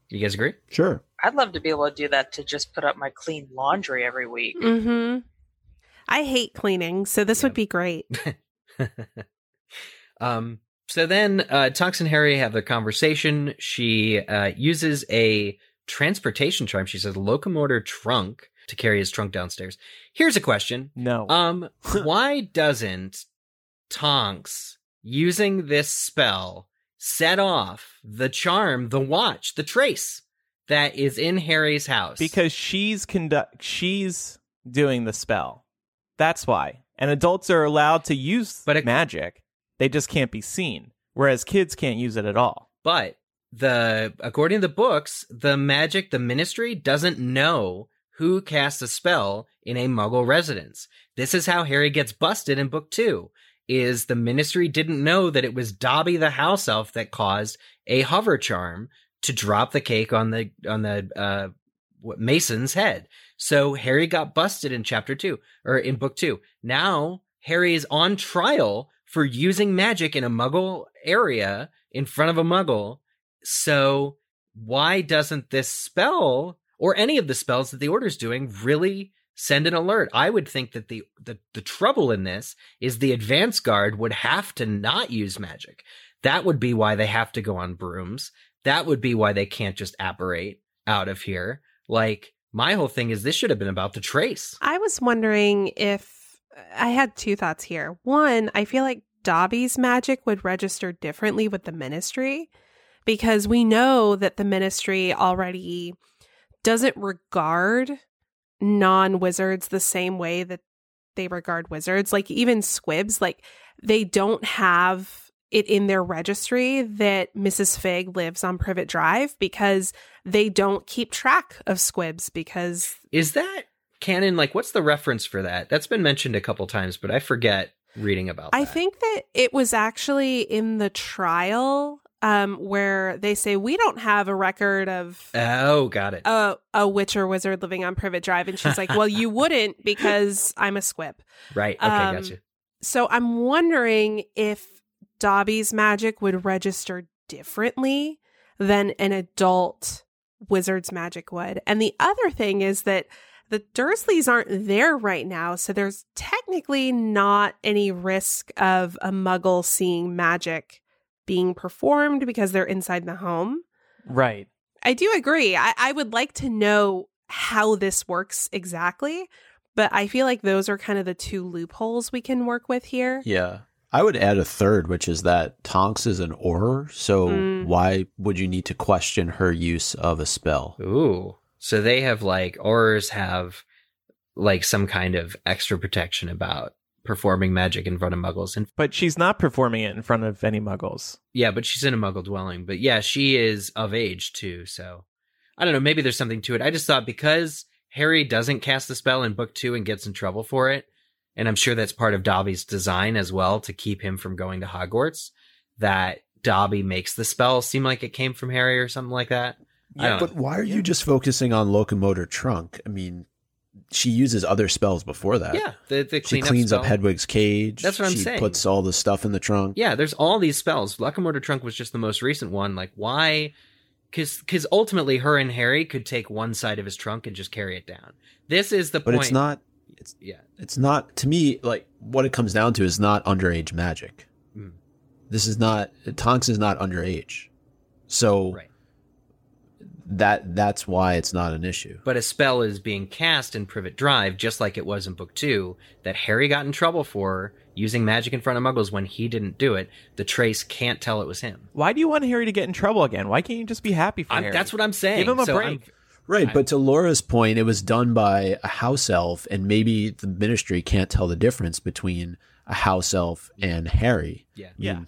You guys agree? Sure. I'd love to be able to do that to just put up my clean laundry every week. Mm-hmm. I hate cleaning, so this would be great. um, so then uh, Tonks and Harry have their conversation. She uh, uses a transportation charm. She says locomotor trunk to carry his trunk downstairs. Here's a question. No. Um, why doesn't Tonks using this spell set off the charm, the watch, the trace that is in Harry's house? because she's conduct she's doing the spell. That's why. And adults are allowed to use But it- magic. They just can't be seen. Whereas kids can't use it at all. But the according to the books, the magic, the ministry doesn't know who casts a spell in a muggle residence. This is how Harry gets busted in book two. Is the ministry didn't know that it was Dobby the house elf that caused a hover charm to drop the cake on the on the uh Mason's head. So Harry got busted in chapter two or in book two. Now Harry is on trial for using magic in a muggle area in front of a muggle. So why doesn't this spell or any of the spells that the order's doing really send an alert? I would think that the, the the trouble in this is the advance guard would have to not use magic. That would be why they have to go on brooms. That would be why they can't just apparate out of here. Like my whole thing is this should have been about the trace. I was wondering if I had two thoughts here. One, I feel like Dobby's magic would register differently with the ministry because we know that the ministry already doesn't regard non wizards the same way that they regard wizards. Like even squibs, like they don't have it in their registry that Mrs. Fig lives on Privet Drive because they don't keep track of squibs because Is that canon? Like, what's the reference for that? That's been mentioned a couple times, but I forget reading about I that. think that it was actually in the trial um, where they say we don't have a record of Oh, got it. a, a witch or wizard living on Privet Drive. And she's like, well, you wouldn't because I'm a squib. right. Okay, um, gotcha. So I'm wondering if Dobby's magic would register differently than an adult wizard's magic would. And the other thing is that the Dursleys aren't there right now, so there's technically not any risk of a muggle seeing magic being performed because they're inside the home. Right. I do agree. I, I would like to know how this works exactly, but I feel like those are kind of the two loopholes we can work with here. Yeah. I would add a third, which is that Tonks is an Auror, so Mm. why would you need to question her use of a spell? Ooh. So they have like, Aurors have like some kind of extra protection about performing magic in front of muggles. And But she's not performing it in front of any muggles. yeah, but she's in a muggle dwelling. But yeah, she is of age too. So I don't know. Maybe there's something to it. I just thought because Harry doesn't cast the spell in book two and gets in trouble for it, and I'm sure that's part of Dobby's design as well to keep him from going to Hogwarts, that Dobby makes the spell seem like it came from Harry or something like that. Yeah, don't But why are you just focusing on locomotor trunk? I mean, she uses other spells before that. yeah, the the She cleans up. Hedwig's cage. That's what I'm she saying. puts all the stuff in the trunk. Yeah, there's all these spells. Locomotor Trunk was just the most recent one. Like, why? Because because ultimately, her and Harry could take one side of his trunk and just carry it down. This is the But point. But it's not Yeah, it's not to me like what it comes down to is not underage magic. Mm. This is not Tonks is not underage. So right. That that's why it's not an issue. But a spell is being cast in Privet Drive, just like it was in Book Two, that Harry got in trouble for using magic in front of Muggles when he didn't do it. The Trace can't tell it was him. Why do you want Harry to get in trouble again? Why can't you just be happy for I'm, Harry? that's what I'm saying. Give him a So break. I'm- Right, but to Laura's point, it was done by a house elf, and maybe the ministry can't tell the difference between a house elf and Harry. yeah. I Yeah.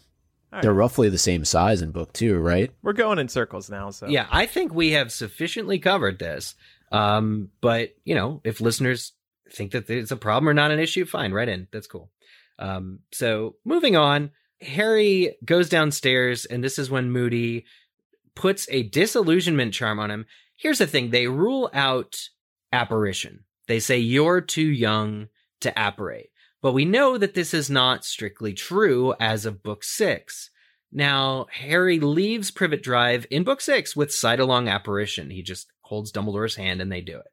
Mean, All they're roughly the same size in book two, right? We're going in circles now. So Yeah, I think we have sufficiently covered this. Um, but you know, if listeners think that it's a problem or not an issue, fine, right in. That's cool. Um, so moving on, Harry goes downstairs, and this is when Moody puts a disillusionment charm on him. Here's the thing: they rule out apparition. They say you're too young to apparate. But we know that this is not strictly true as of book six. Now, Harry leaves Privet Drive in book six with Side Along Apparition. He just holds Dumbledore's hand and they do it.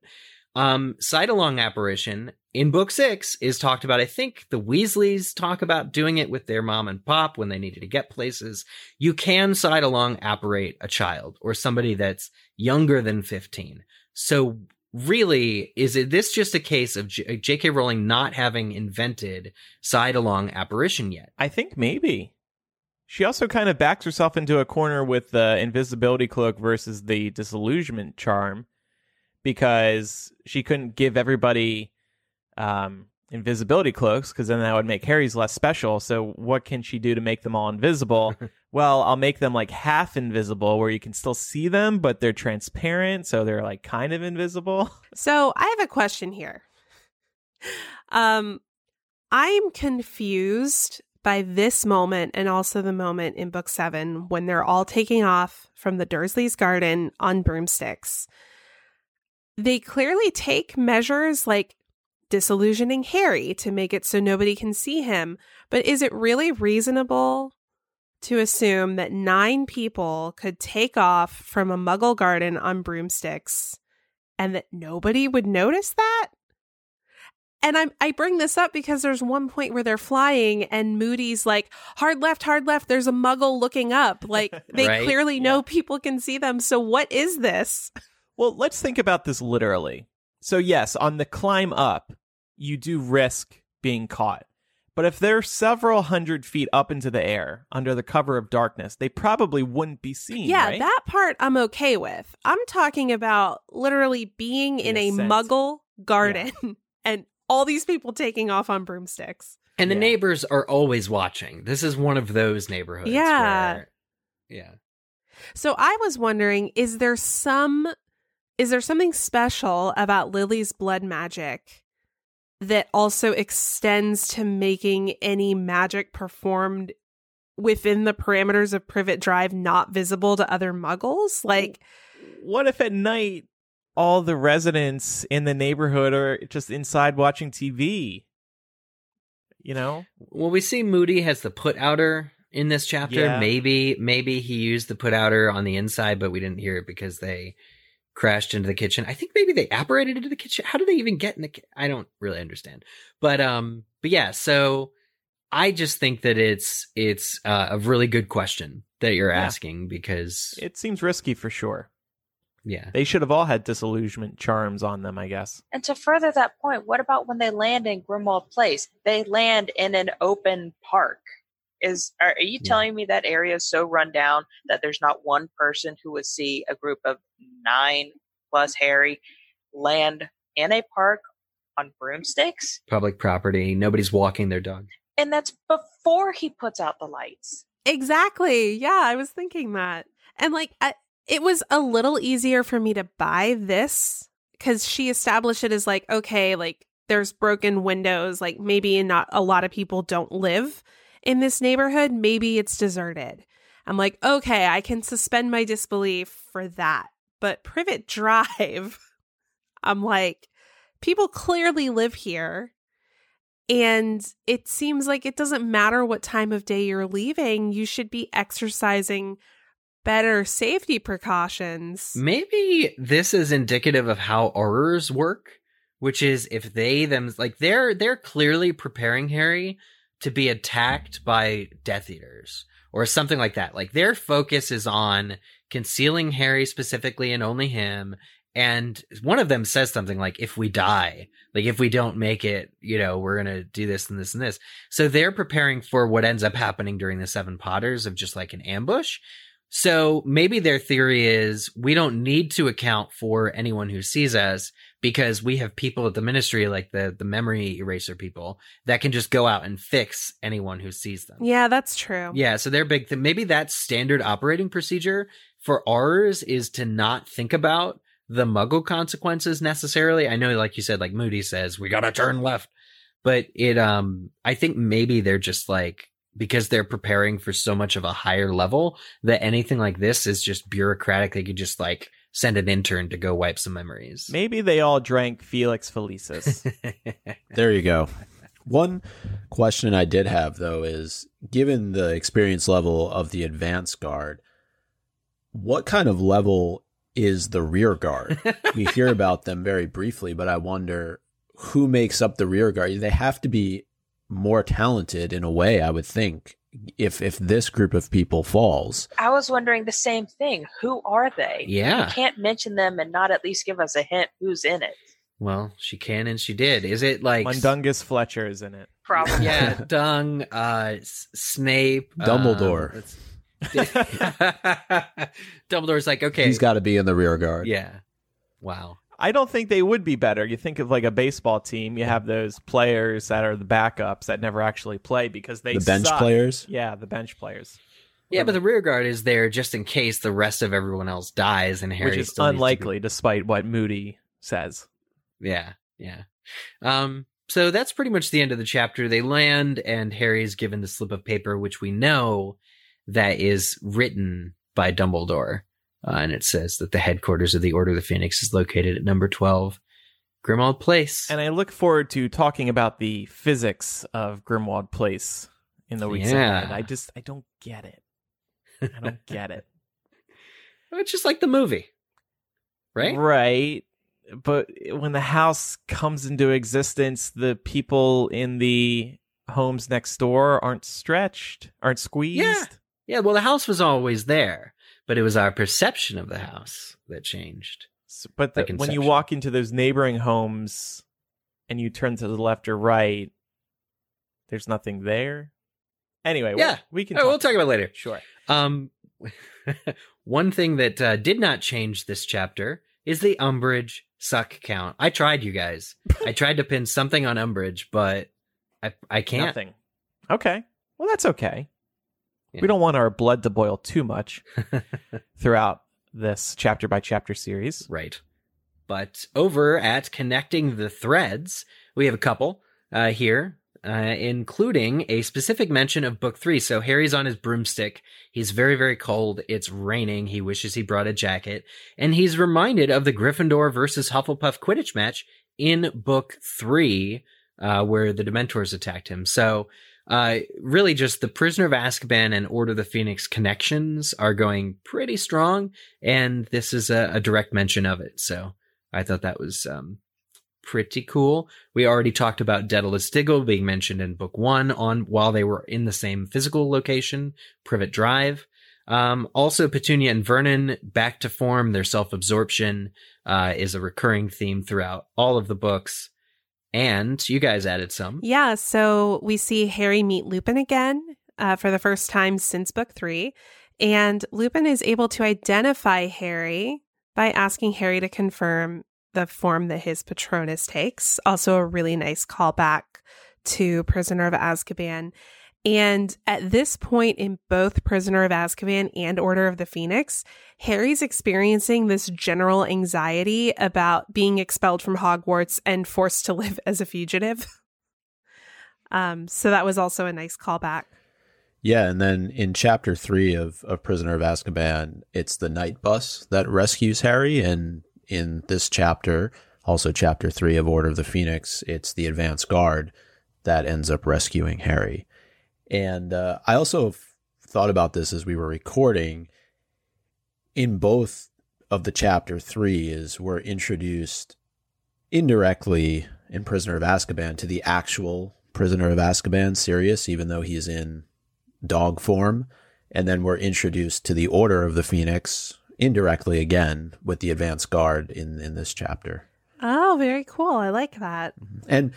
Um, Side Along Apparition in book six is talked about. I think the Weasleys talk about doing it with their mom and pop when they needed to get places. You can Side Along apparate a child or somebody that's younger than 15. So really, is it this just a case of J- J.K. Rowling not having invented Side Along Apparition yet? I think maybe. She also kind of backs herself into a corner with the invisibility cloak versus the disillusionment charm because she couldn't give everybody um, invisibility cloaks because then that would make Harry's less special. So, what can she do to make them all invisible? well, I'll make them like half invisible where you can still see them, but they're transparent. So, they're like kind of invisible. So I have a question here. Um, I'm confused by this moment and also the moment in book seven when they're all taking off from the Dursleys' garden on broomsticks. They clearly take measures like disillusioning Harry to make it so nobody can see him. But is it really reasonable to assume that nine people could take off from a muggle garden on broomsticks and that nobody would notice that? And I I bring this up because there's one point where they're flying and Moody's like hard left, hard left. There's a muggle looking up. Like they Right, clearly know people can see them. So what is this? Well, let's think about this literally. So, yes, on the climb up, you do risk being caught. But if they're several hundred feet up into the air under the cover of darkness, they probably wouldn't be seen. Yeah, right? that part I'm okay with. I'm talking about literally being in, In a a, muggle garden and all these people taking off on broomsticks. And the Yeah. neighbors are always watching. This is one of those neighborhoods. Yeah. where- yeah. So I was wondering, is there some is there something special about Lily's blood magic that also extends to making any magic performed within the parameters of Privet Drive not visible to other muggles? Like what if at night all the residents in the neighborhood are just inside watching TV? You know? Well, we see Moody has the put outer in this chapter. Yeah. Maybe maybe he used the put outer on the inside, but we didn't hear it because they crashed into the kitchen. I think maybe they apparated into the kitchen. How did they even get in the? Ki- I don't really understand. But um, but yeah. So I just think that it's it's uh, a really good question that you're Yeah. asking because It seems risky for sure. yeah. They should have all had disillusionment charms on them, I guess. And to further that point, what about when they land in Grimmauld Place? They land in an open park. Is are, are you Yeah. telling me that area is so run down that there's not one person who would see a group of nine plus Harry land in a park on broomsticks? Public property. Nobody's walking their dog. And that's before he puts out the lights. Exactly. Yeah, I was thinking that. And like I, it was a little easier for me to buy this cuz she established it as like okay, like there's broken windows, like maybe not a lot of people don't live in this neighborhood, maybe it's deserted. I'm like, okay, I can suspend my disbelief for that. but Privet Drive, I'm like, people clearly live here. And it seems like it doesn't matter what time of day you're leaving, you should be exercising better safety precautions. Maybe this is indicative of how Aurors work, which is if they them like they're they're clearly preparing Harry to be attacked by Death Eaters or something like that. Like their focus is on concealing Harry specifically and only him. And one of them says something like, if we die, like if we don't make it, you know, we're going to do this and this and this. So they're preparing for what ends up happening during the Seven Potters of just like an ambush. So maybe their theory is we don't need to account for anyone who sees us because we have people at the ministry, like the, the memory eraser people that can just go out and fix anyone who sees them. Yeah, that's true. Yeah. So they're big. Th- maybe that's standard operating procedure for Aurors is to not think about the muggle consequences necessarily. I know, like you said, like Moody says, we got to turn left, but it, um, I think maybe they're just like, because they're preparing for so much of a higher level that anything like this is just bureaucratic. They could just like send an intern to go wipe some memories. Maybe they all drank Felix Felicis. There you go. One question I did have though is given the experience level of the advanced guard, what kind of level is the rear guard? we hear about them very briefly, but I wonder who makes up the rear guard. They have to be more talented in a way, I would think, if if this group of people falls. I was wondering the same thing. Who are they? Yeah. You can't mention them and not at least give us a hint who's in it. well, she can and she did. Is it like Mundungus Fletcher is in it. Probably. yeah, Dung, uh, Snape, Dumbledore. Um, let's- Dumbledore's like, okay, He's got to be in the rear guard. yeah. Wow. I don't think they would be better. You think of like a baseball team, you have those players that are the backups that never actually play because they the bench suck. players. Yeah, the bench players. Yeah, but the rear guard is there just in case the rest of everyone else dies and Harry which is still needs to be- unlikely despite what Moody says. Yeah, yeah. Um, so that's pretty much the end of the chapter. They land, and Harry's given the slip of paper, which we know that is written by Dumbledore. Uh, and it says that the headquarters of the Order of the Phoenix is located at number 12, Grimmauld Place. And I look forward to talking about the physics of Grimmauld Place in the weeks Yeah. ahead. I just I don't get it. I don't get it. it's just like the movie, right? Right. But when the house comes into existence, the people in the homes next door aren't stretched, aren't squeezed. Yeah. Yeah, well, the house was always there, but it was our perception of the house that changed. S- But the, when you walk into those neighboring homes and you turn to the left or right, there's nothing there. Anyway, we- Yeah. we can. Oh, we'll talk about it later. Sure. Um, one thing that uh, did not change this chapter is the Umbridge suck count. I tried, you guys. I tried to pin something on Umbridge, but I I can't. Nothing. Okay. Well, that's okay. Yeah. We don't want our blood to boil too much throughout this chapter by chapter series. Right. But over at Connecting the Threads, we have a couple uh, here, uh, including a specific mention of book three. So Harry's on his broomstick. He's very, very cold. It's raining. He wishes he brought a jacket. And he's reminded of the Gryffindor versus Hufflepuff Quidditch match in book three, uh, where the Dementors attacked him. So uh, really just the Prisoner of Azkaban and Order of the Phoenix connections are going pretty strong, and this is a, a direct mention of it. So I thought that was um, pretty cool. We already talked about Dedalus Diggle being mentioned in book one on while they were in the same physical location, Privet Drive. Um, also, Petunia and Vernon back to form. Their self-absorption uh, is a recurring theme throughout all of the books. And you guys added some. Yeah, so we see Harry meet Lupin again uh, for the first time since book three. And Lupin is able to identify Harry by asking Harry to confirm the form that his Patronus takes. Also, a really nice callback to Prisoner of Azkaban. And at this point in both Prisoner of Azkaban and Order of the Phoenix, Harry's experiencing this general anxiety about being expelled from Hogwarts and forced to live as a fugitive. Um, so that was also a nice callback. Yeah, and then in chapter three of, of Prisoner of Azkaban, it's the night bus that rescues Harry, and in this chapter, also chapter three of Order of the Phoenix, it's the advance guard that ends up rescuing Harry. And uh, I also f- thought about this as we were recording. In both of the chapter three, is we're introduced indirectly in Prisoner of Azkaban to the actual Prisoner of Azkaban, Sirius, even though he's in dog form. And then we're introduced to the Order of the Phoenix indirectly again with the advance guard in, in this chapter. Oh, very cool. I like that. And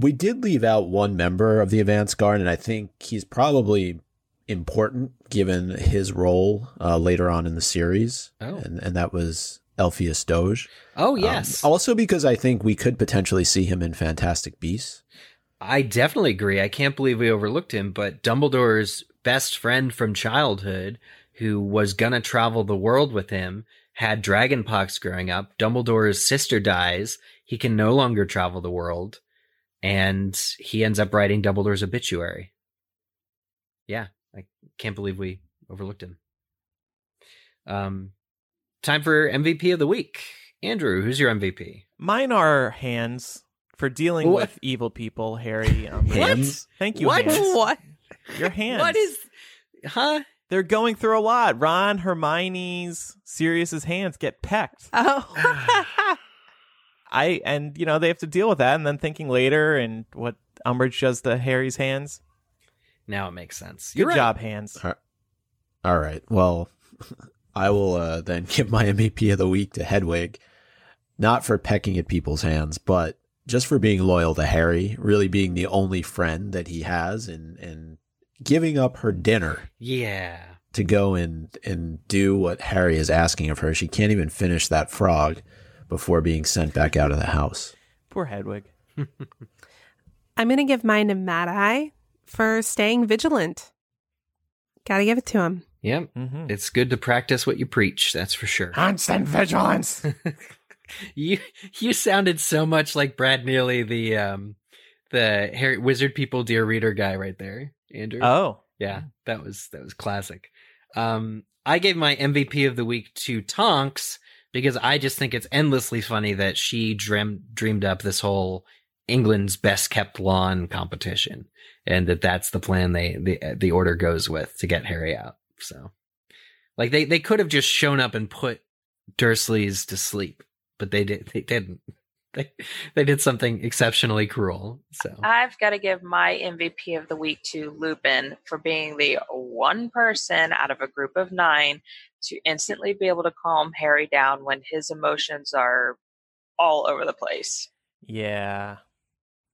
we did leave out one member of the advance guard, and I think he's probably important given his role uh, later on in the series. Oh. And, and that was Elphias Doge. Oh Um, yes, also because I think we could potentially see him in Fantastic Beasts. I definitely agree. I can't believe we overlooked him, but Dumbledore's best friend from childhood, who was gonna travel the world with him, had dragonpox growing up. Dumbledore's sister dies. He can no longer travel the world, and he ends up writing Dumbledore's obituary. Yeah, I can't believe we overlooked him. Um, time for MVP of the week. Andrew, who's your MVP? Mine are hands for dealing What? with evil people, Harry. Um, Hands? Thank you, What? hands. What? Your hands. What is, huh? They're going through a lot. Ron, Hermione's, Sirius's hands get pecked. Oh. I and you know they have to deal with that, and then thinking later and what Umbridge does to Harry's hands. Now it makes sense. Good You're right. job, hands. All right. Well, I will uh, then give my MVP of the week to Hedwig, not for pecking at people's hands, but just for being loyal to Harry, really being the only friend that he has, and and giving up her dinner Yeah. to go and and do what Harry is asking of her. She can't even finish that frog before being sent back out of the house. Poor Hedwig. I'm going to give mine to Mad Eye for staying vigilant. Gotta give it to him. Yep. Mm-hmm. It's good to practice what you preach, that's for sure. Constant vigilance. you you sounded so much like Brad Neely, the um the Harry Wizard People Dear Reader guy right there, Andrew. oh, yeah, that was that was classic. Um I gave my MVP of the week to Tonks because I just think it's endlessly funny that she dreamed dreamed up this whole England's best kept lawn competition and that that's the plan they the the order goes with to get Harry out. So like they they could have just shown up and put Dursleys to sleep, but they did they didn't. They they did something exceptionally cruel. So I've got to give my MVP of the week to Lupin for being the one person out of a group of nine to instantly be able to calm Harry down when his emotions are all over the place. yeah.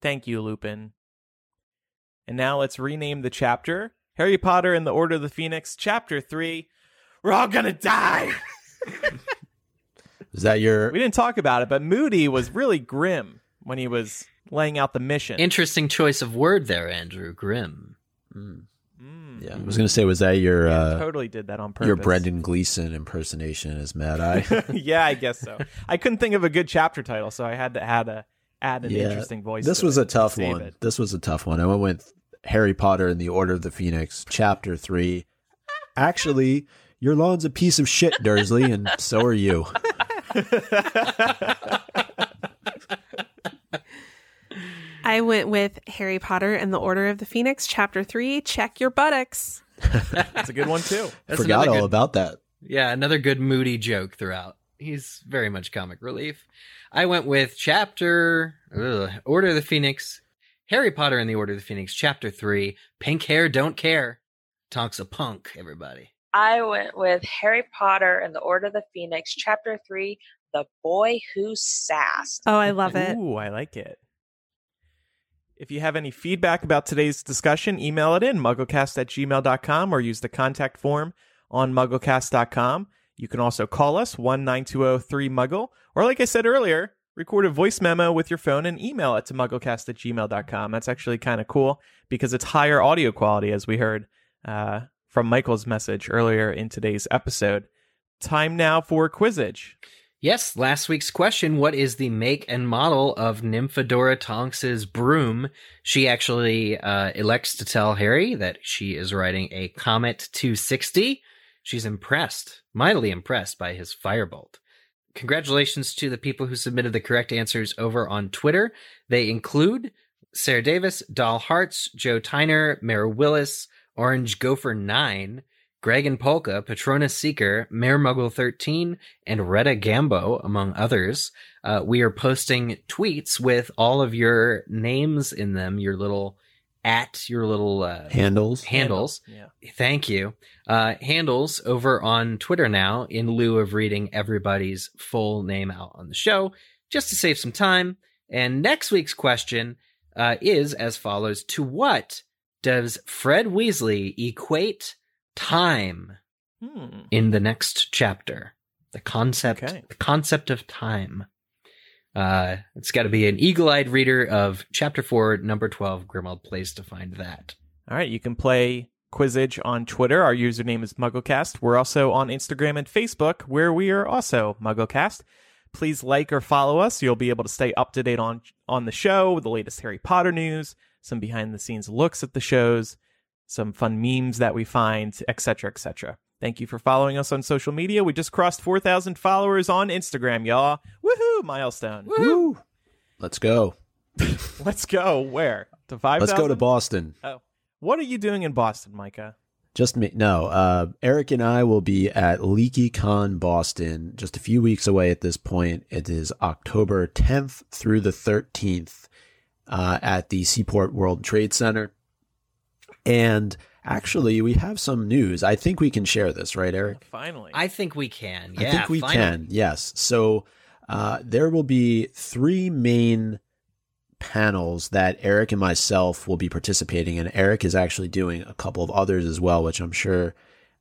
Thank you, Lupin. And now let's rename the chapter Harry Potter and the Order of the Phoenix, Chapter 3. We're all gonna die. Is that your We didn't talk about it, but Moody was really grim when he was laying out the mission. interesting choice of word there, Andrew. Grim. Mm, Mm. yeah, I was going to say was that your Yeah, uh, totally did that on purpose. your Brendan Gleeson impersonation as Mad Eye? yeah, I guess so. I couldn't think of a good chapter title, so I had to add a add an Yeah, interesting voice. This to was it a tough save one. it. This was a tough one. I went with Harry Potter and the Order of the Phoenix, Chapter Three. Actually, your lawn's a piece of shit, Dursley, and so are you. I went with Harry Potter and the Order of the Phoenix, Chapter 3, Check Your Buttocks. That's a good one too. That's Forgot another all good- about that. Yeah, another good moody joke throughout. He's very much comic relief. I went with chapter ugh, Order of the Phoenix, Harry Potter and the Order of the Phoenix, chapter three. Pink hair, don't care. Tonks a punk. Everybody. I went with Harry Potter and the Order of the Phoenix, Chapter 3, The Boy Who Sassed. Oh, I love it. Ooh, I like it. If you have any feedback about today's discussion, email it in mugglecast at gmail.com or use the contact form on mugglecast.com. You can also call us 19203 Muggle, or like I said earlier, record a voice memo with your phone and email it to mugglecast at gmail.com. That's actually kind of cool because it's higher audio quality as we heard uh, from Michael's message earlier in today's episode. Time now for Quizzitch. Yes, last week's question What is the make and model of Nymphadora Tonks's broom? She actually uh, elects to tell Harry that she is riding a Comet 260. She's impressed, mightily impressed by his firebolt. Congratulations to the people who submitted the correct answers over on Twitter. They include Sarah Davis, Doll Hearts, Joe Tyner, Mara Willis, Orange Gopher 9, Greg and Polka, Patronus Seeker, Mayor Muggle 13, and Retta Gambo, among others. Uh, we are posting tweets with all of your names in them, your little at your little uh, Handles. handles. Yeah. Thank you. Uh, handles over on Twitter now, in lieu of reading everybody's full name out on the show, just to save some time. And next week's question uh, is as follows To what does Fred Weasley equate time Hmm. in the next chapter? The concept, Okay. the concept of time. Uh, it's got to be an eagle-eyed reader of chapter four, number twelve. Grimmauld Place to find that. All right, you can play Quizzitch on Twitter. Our username is MuggleCast. We're also on Instagram and Facebook, where we are also MuggleCast. Please like or follow us. You'll be able to stay up to date on on the show with the latest Harry Potter news, some behind the scenes looks at the shows, some fun memes that we find, etc., etc. Thank you for following us on social media. We just crossed 4,000 followers on Instagram, y'all. Woohoo! Milestone. Woo! Let's go. Let's go. Where? To 5,000? Let's go to Boston. Oh. What are you doing in Boston, Micah? Just me. No, uh, Eric and I will be at LeakyCon Boston just a few weeks away at this point. It is October 10th through the 13th uh, at the Seaport World Trade Center. And actually, we have some news. I think we can share this, right, Eric? Finally. I think we can. Yeah, I think we finally. can. Yes. So uh, there will be three main panels that Eric and myself will be participating in. Eric is actually doing a couple of others as well, which I'm sure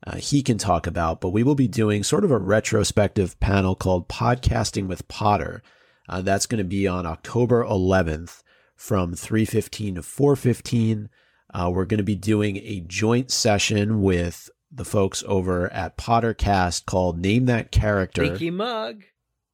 uh, he can talk about. But we will be doing sort of a retrospective panel called Podcasting with Potter. Uh, that's going to be on October 11th from 3:15 to 4:15. Uh, we're going to be doing a joint session with the folks over at Pottercast called Name That Character. Leaky mug.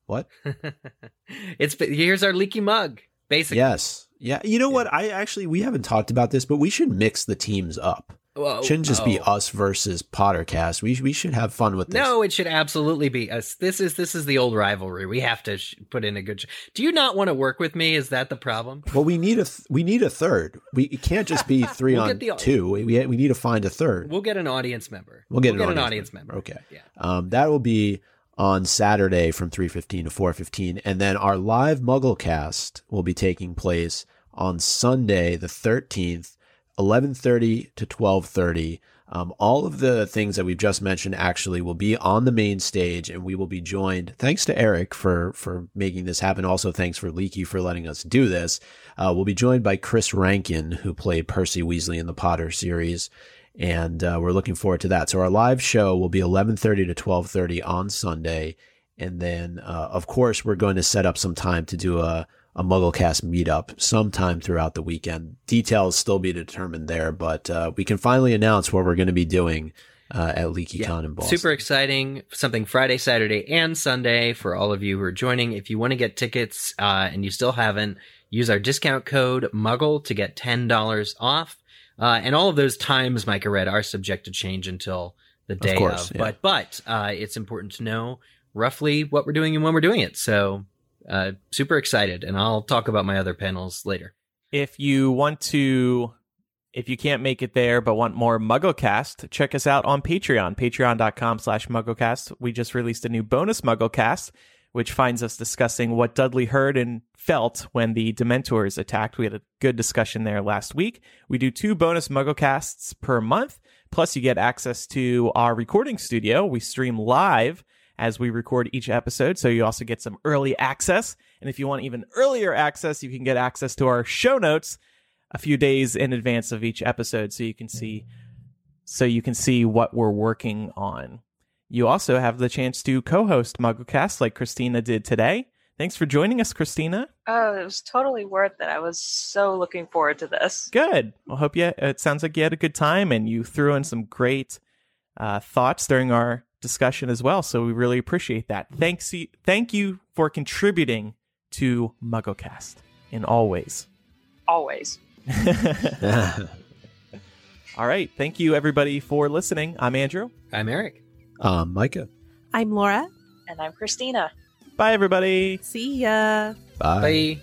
What? it's here's our leaky mug. Basically, Yes. Yeah. You know what? I actually we haven't talked about this, but we should mix the teams up. Whoa, Shouldn't just be oh. us versus Pottercast. We we should have fun with this. No, it should absolutely be us. This is this is the old rivalry. We have to sh- put in a good. Sh- Do you not want to work with me? Is that the problem? Well, we need a th- we need a third. We it can't just be 3 We'll on the- two. We we need to find a third. We'll get an audience member. We'll get, we'll an, get audience an audience member. Okay. Yeah. Um, that will be on Saturday from 3:15 to 4:15 and then our live Mugglecast will be taking place on Sunday the 13th 11:30 to 12:30. Um, all of the things that we've just mentioned actually will be on the main stage, and we will be joined. Thanks to Eric for for making this happen. Also, thanks for Leaky for letting us do this. Uh, we'll be joined by Chris Rankin, who played Percy Weasley in the Potter series, and uh, we're looking forward to that. So our live show will be 11:30 to 12:30 on Sunday, and then uh, of course we're going to set up some time to do a a MuggleCast meetup sometime throughout the weekend. Details still be determined there, but uh, we can finally announce what we're going to be doing uh, at LeakyCon in Boston. Super exciting. Something Friday, Saturday, and Sunday for all of you who are joining. If you want to get tickets uh, and you still haven't, use our discount code MUGGLE to get $10 off. Uh, and all of those times, Micah read, are subject to change until the day of. course, yeah. But but uh, it's important to know roughly what we're doing and when we're doing it. So uh, super excited. And I'll talk about my other panels later. if you want to if you can't make it there but want more mugglecast check us out on patreon patreon.com slash mugglecast we just released a new bonus mugglecast which finds us discussing what dudley heard and felt when the dementors attacked we had a good discussion there last week we do two bonus mugglecasts per month plus you get access to our recording studio we stream live as we record each episode. So you also get some early access. And if you want even earlier access, you can get access to our show notes a few days in advance of each episode so you can see so you can see what we're working on. You also have the chance to co-host MuggleCast like Christina did today. Thanks for joining us, Christina. Oh, it was totally worth it. I was so looking forward to this. Good. Well, hope you. It sounds like you had a good time and you threw in some great uh, thoughts during our discussion as well. So we really appreciate that. Thanks, thank you for contributing to MuggleCast in all ways. Always. all right. Thank you, everybody, for listening. I'm Andrew. I'm Eric. Um, Micah. I'm Laura. And I'm Christina. Bye, everybody. See ya. Bye. Bye.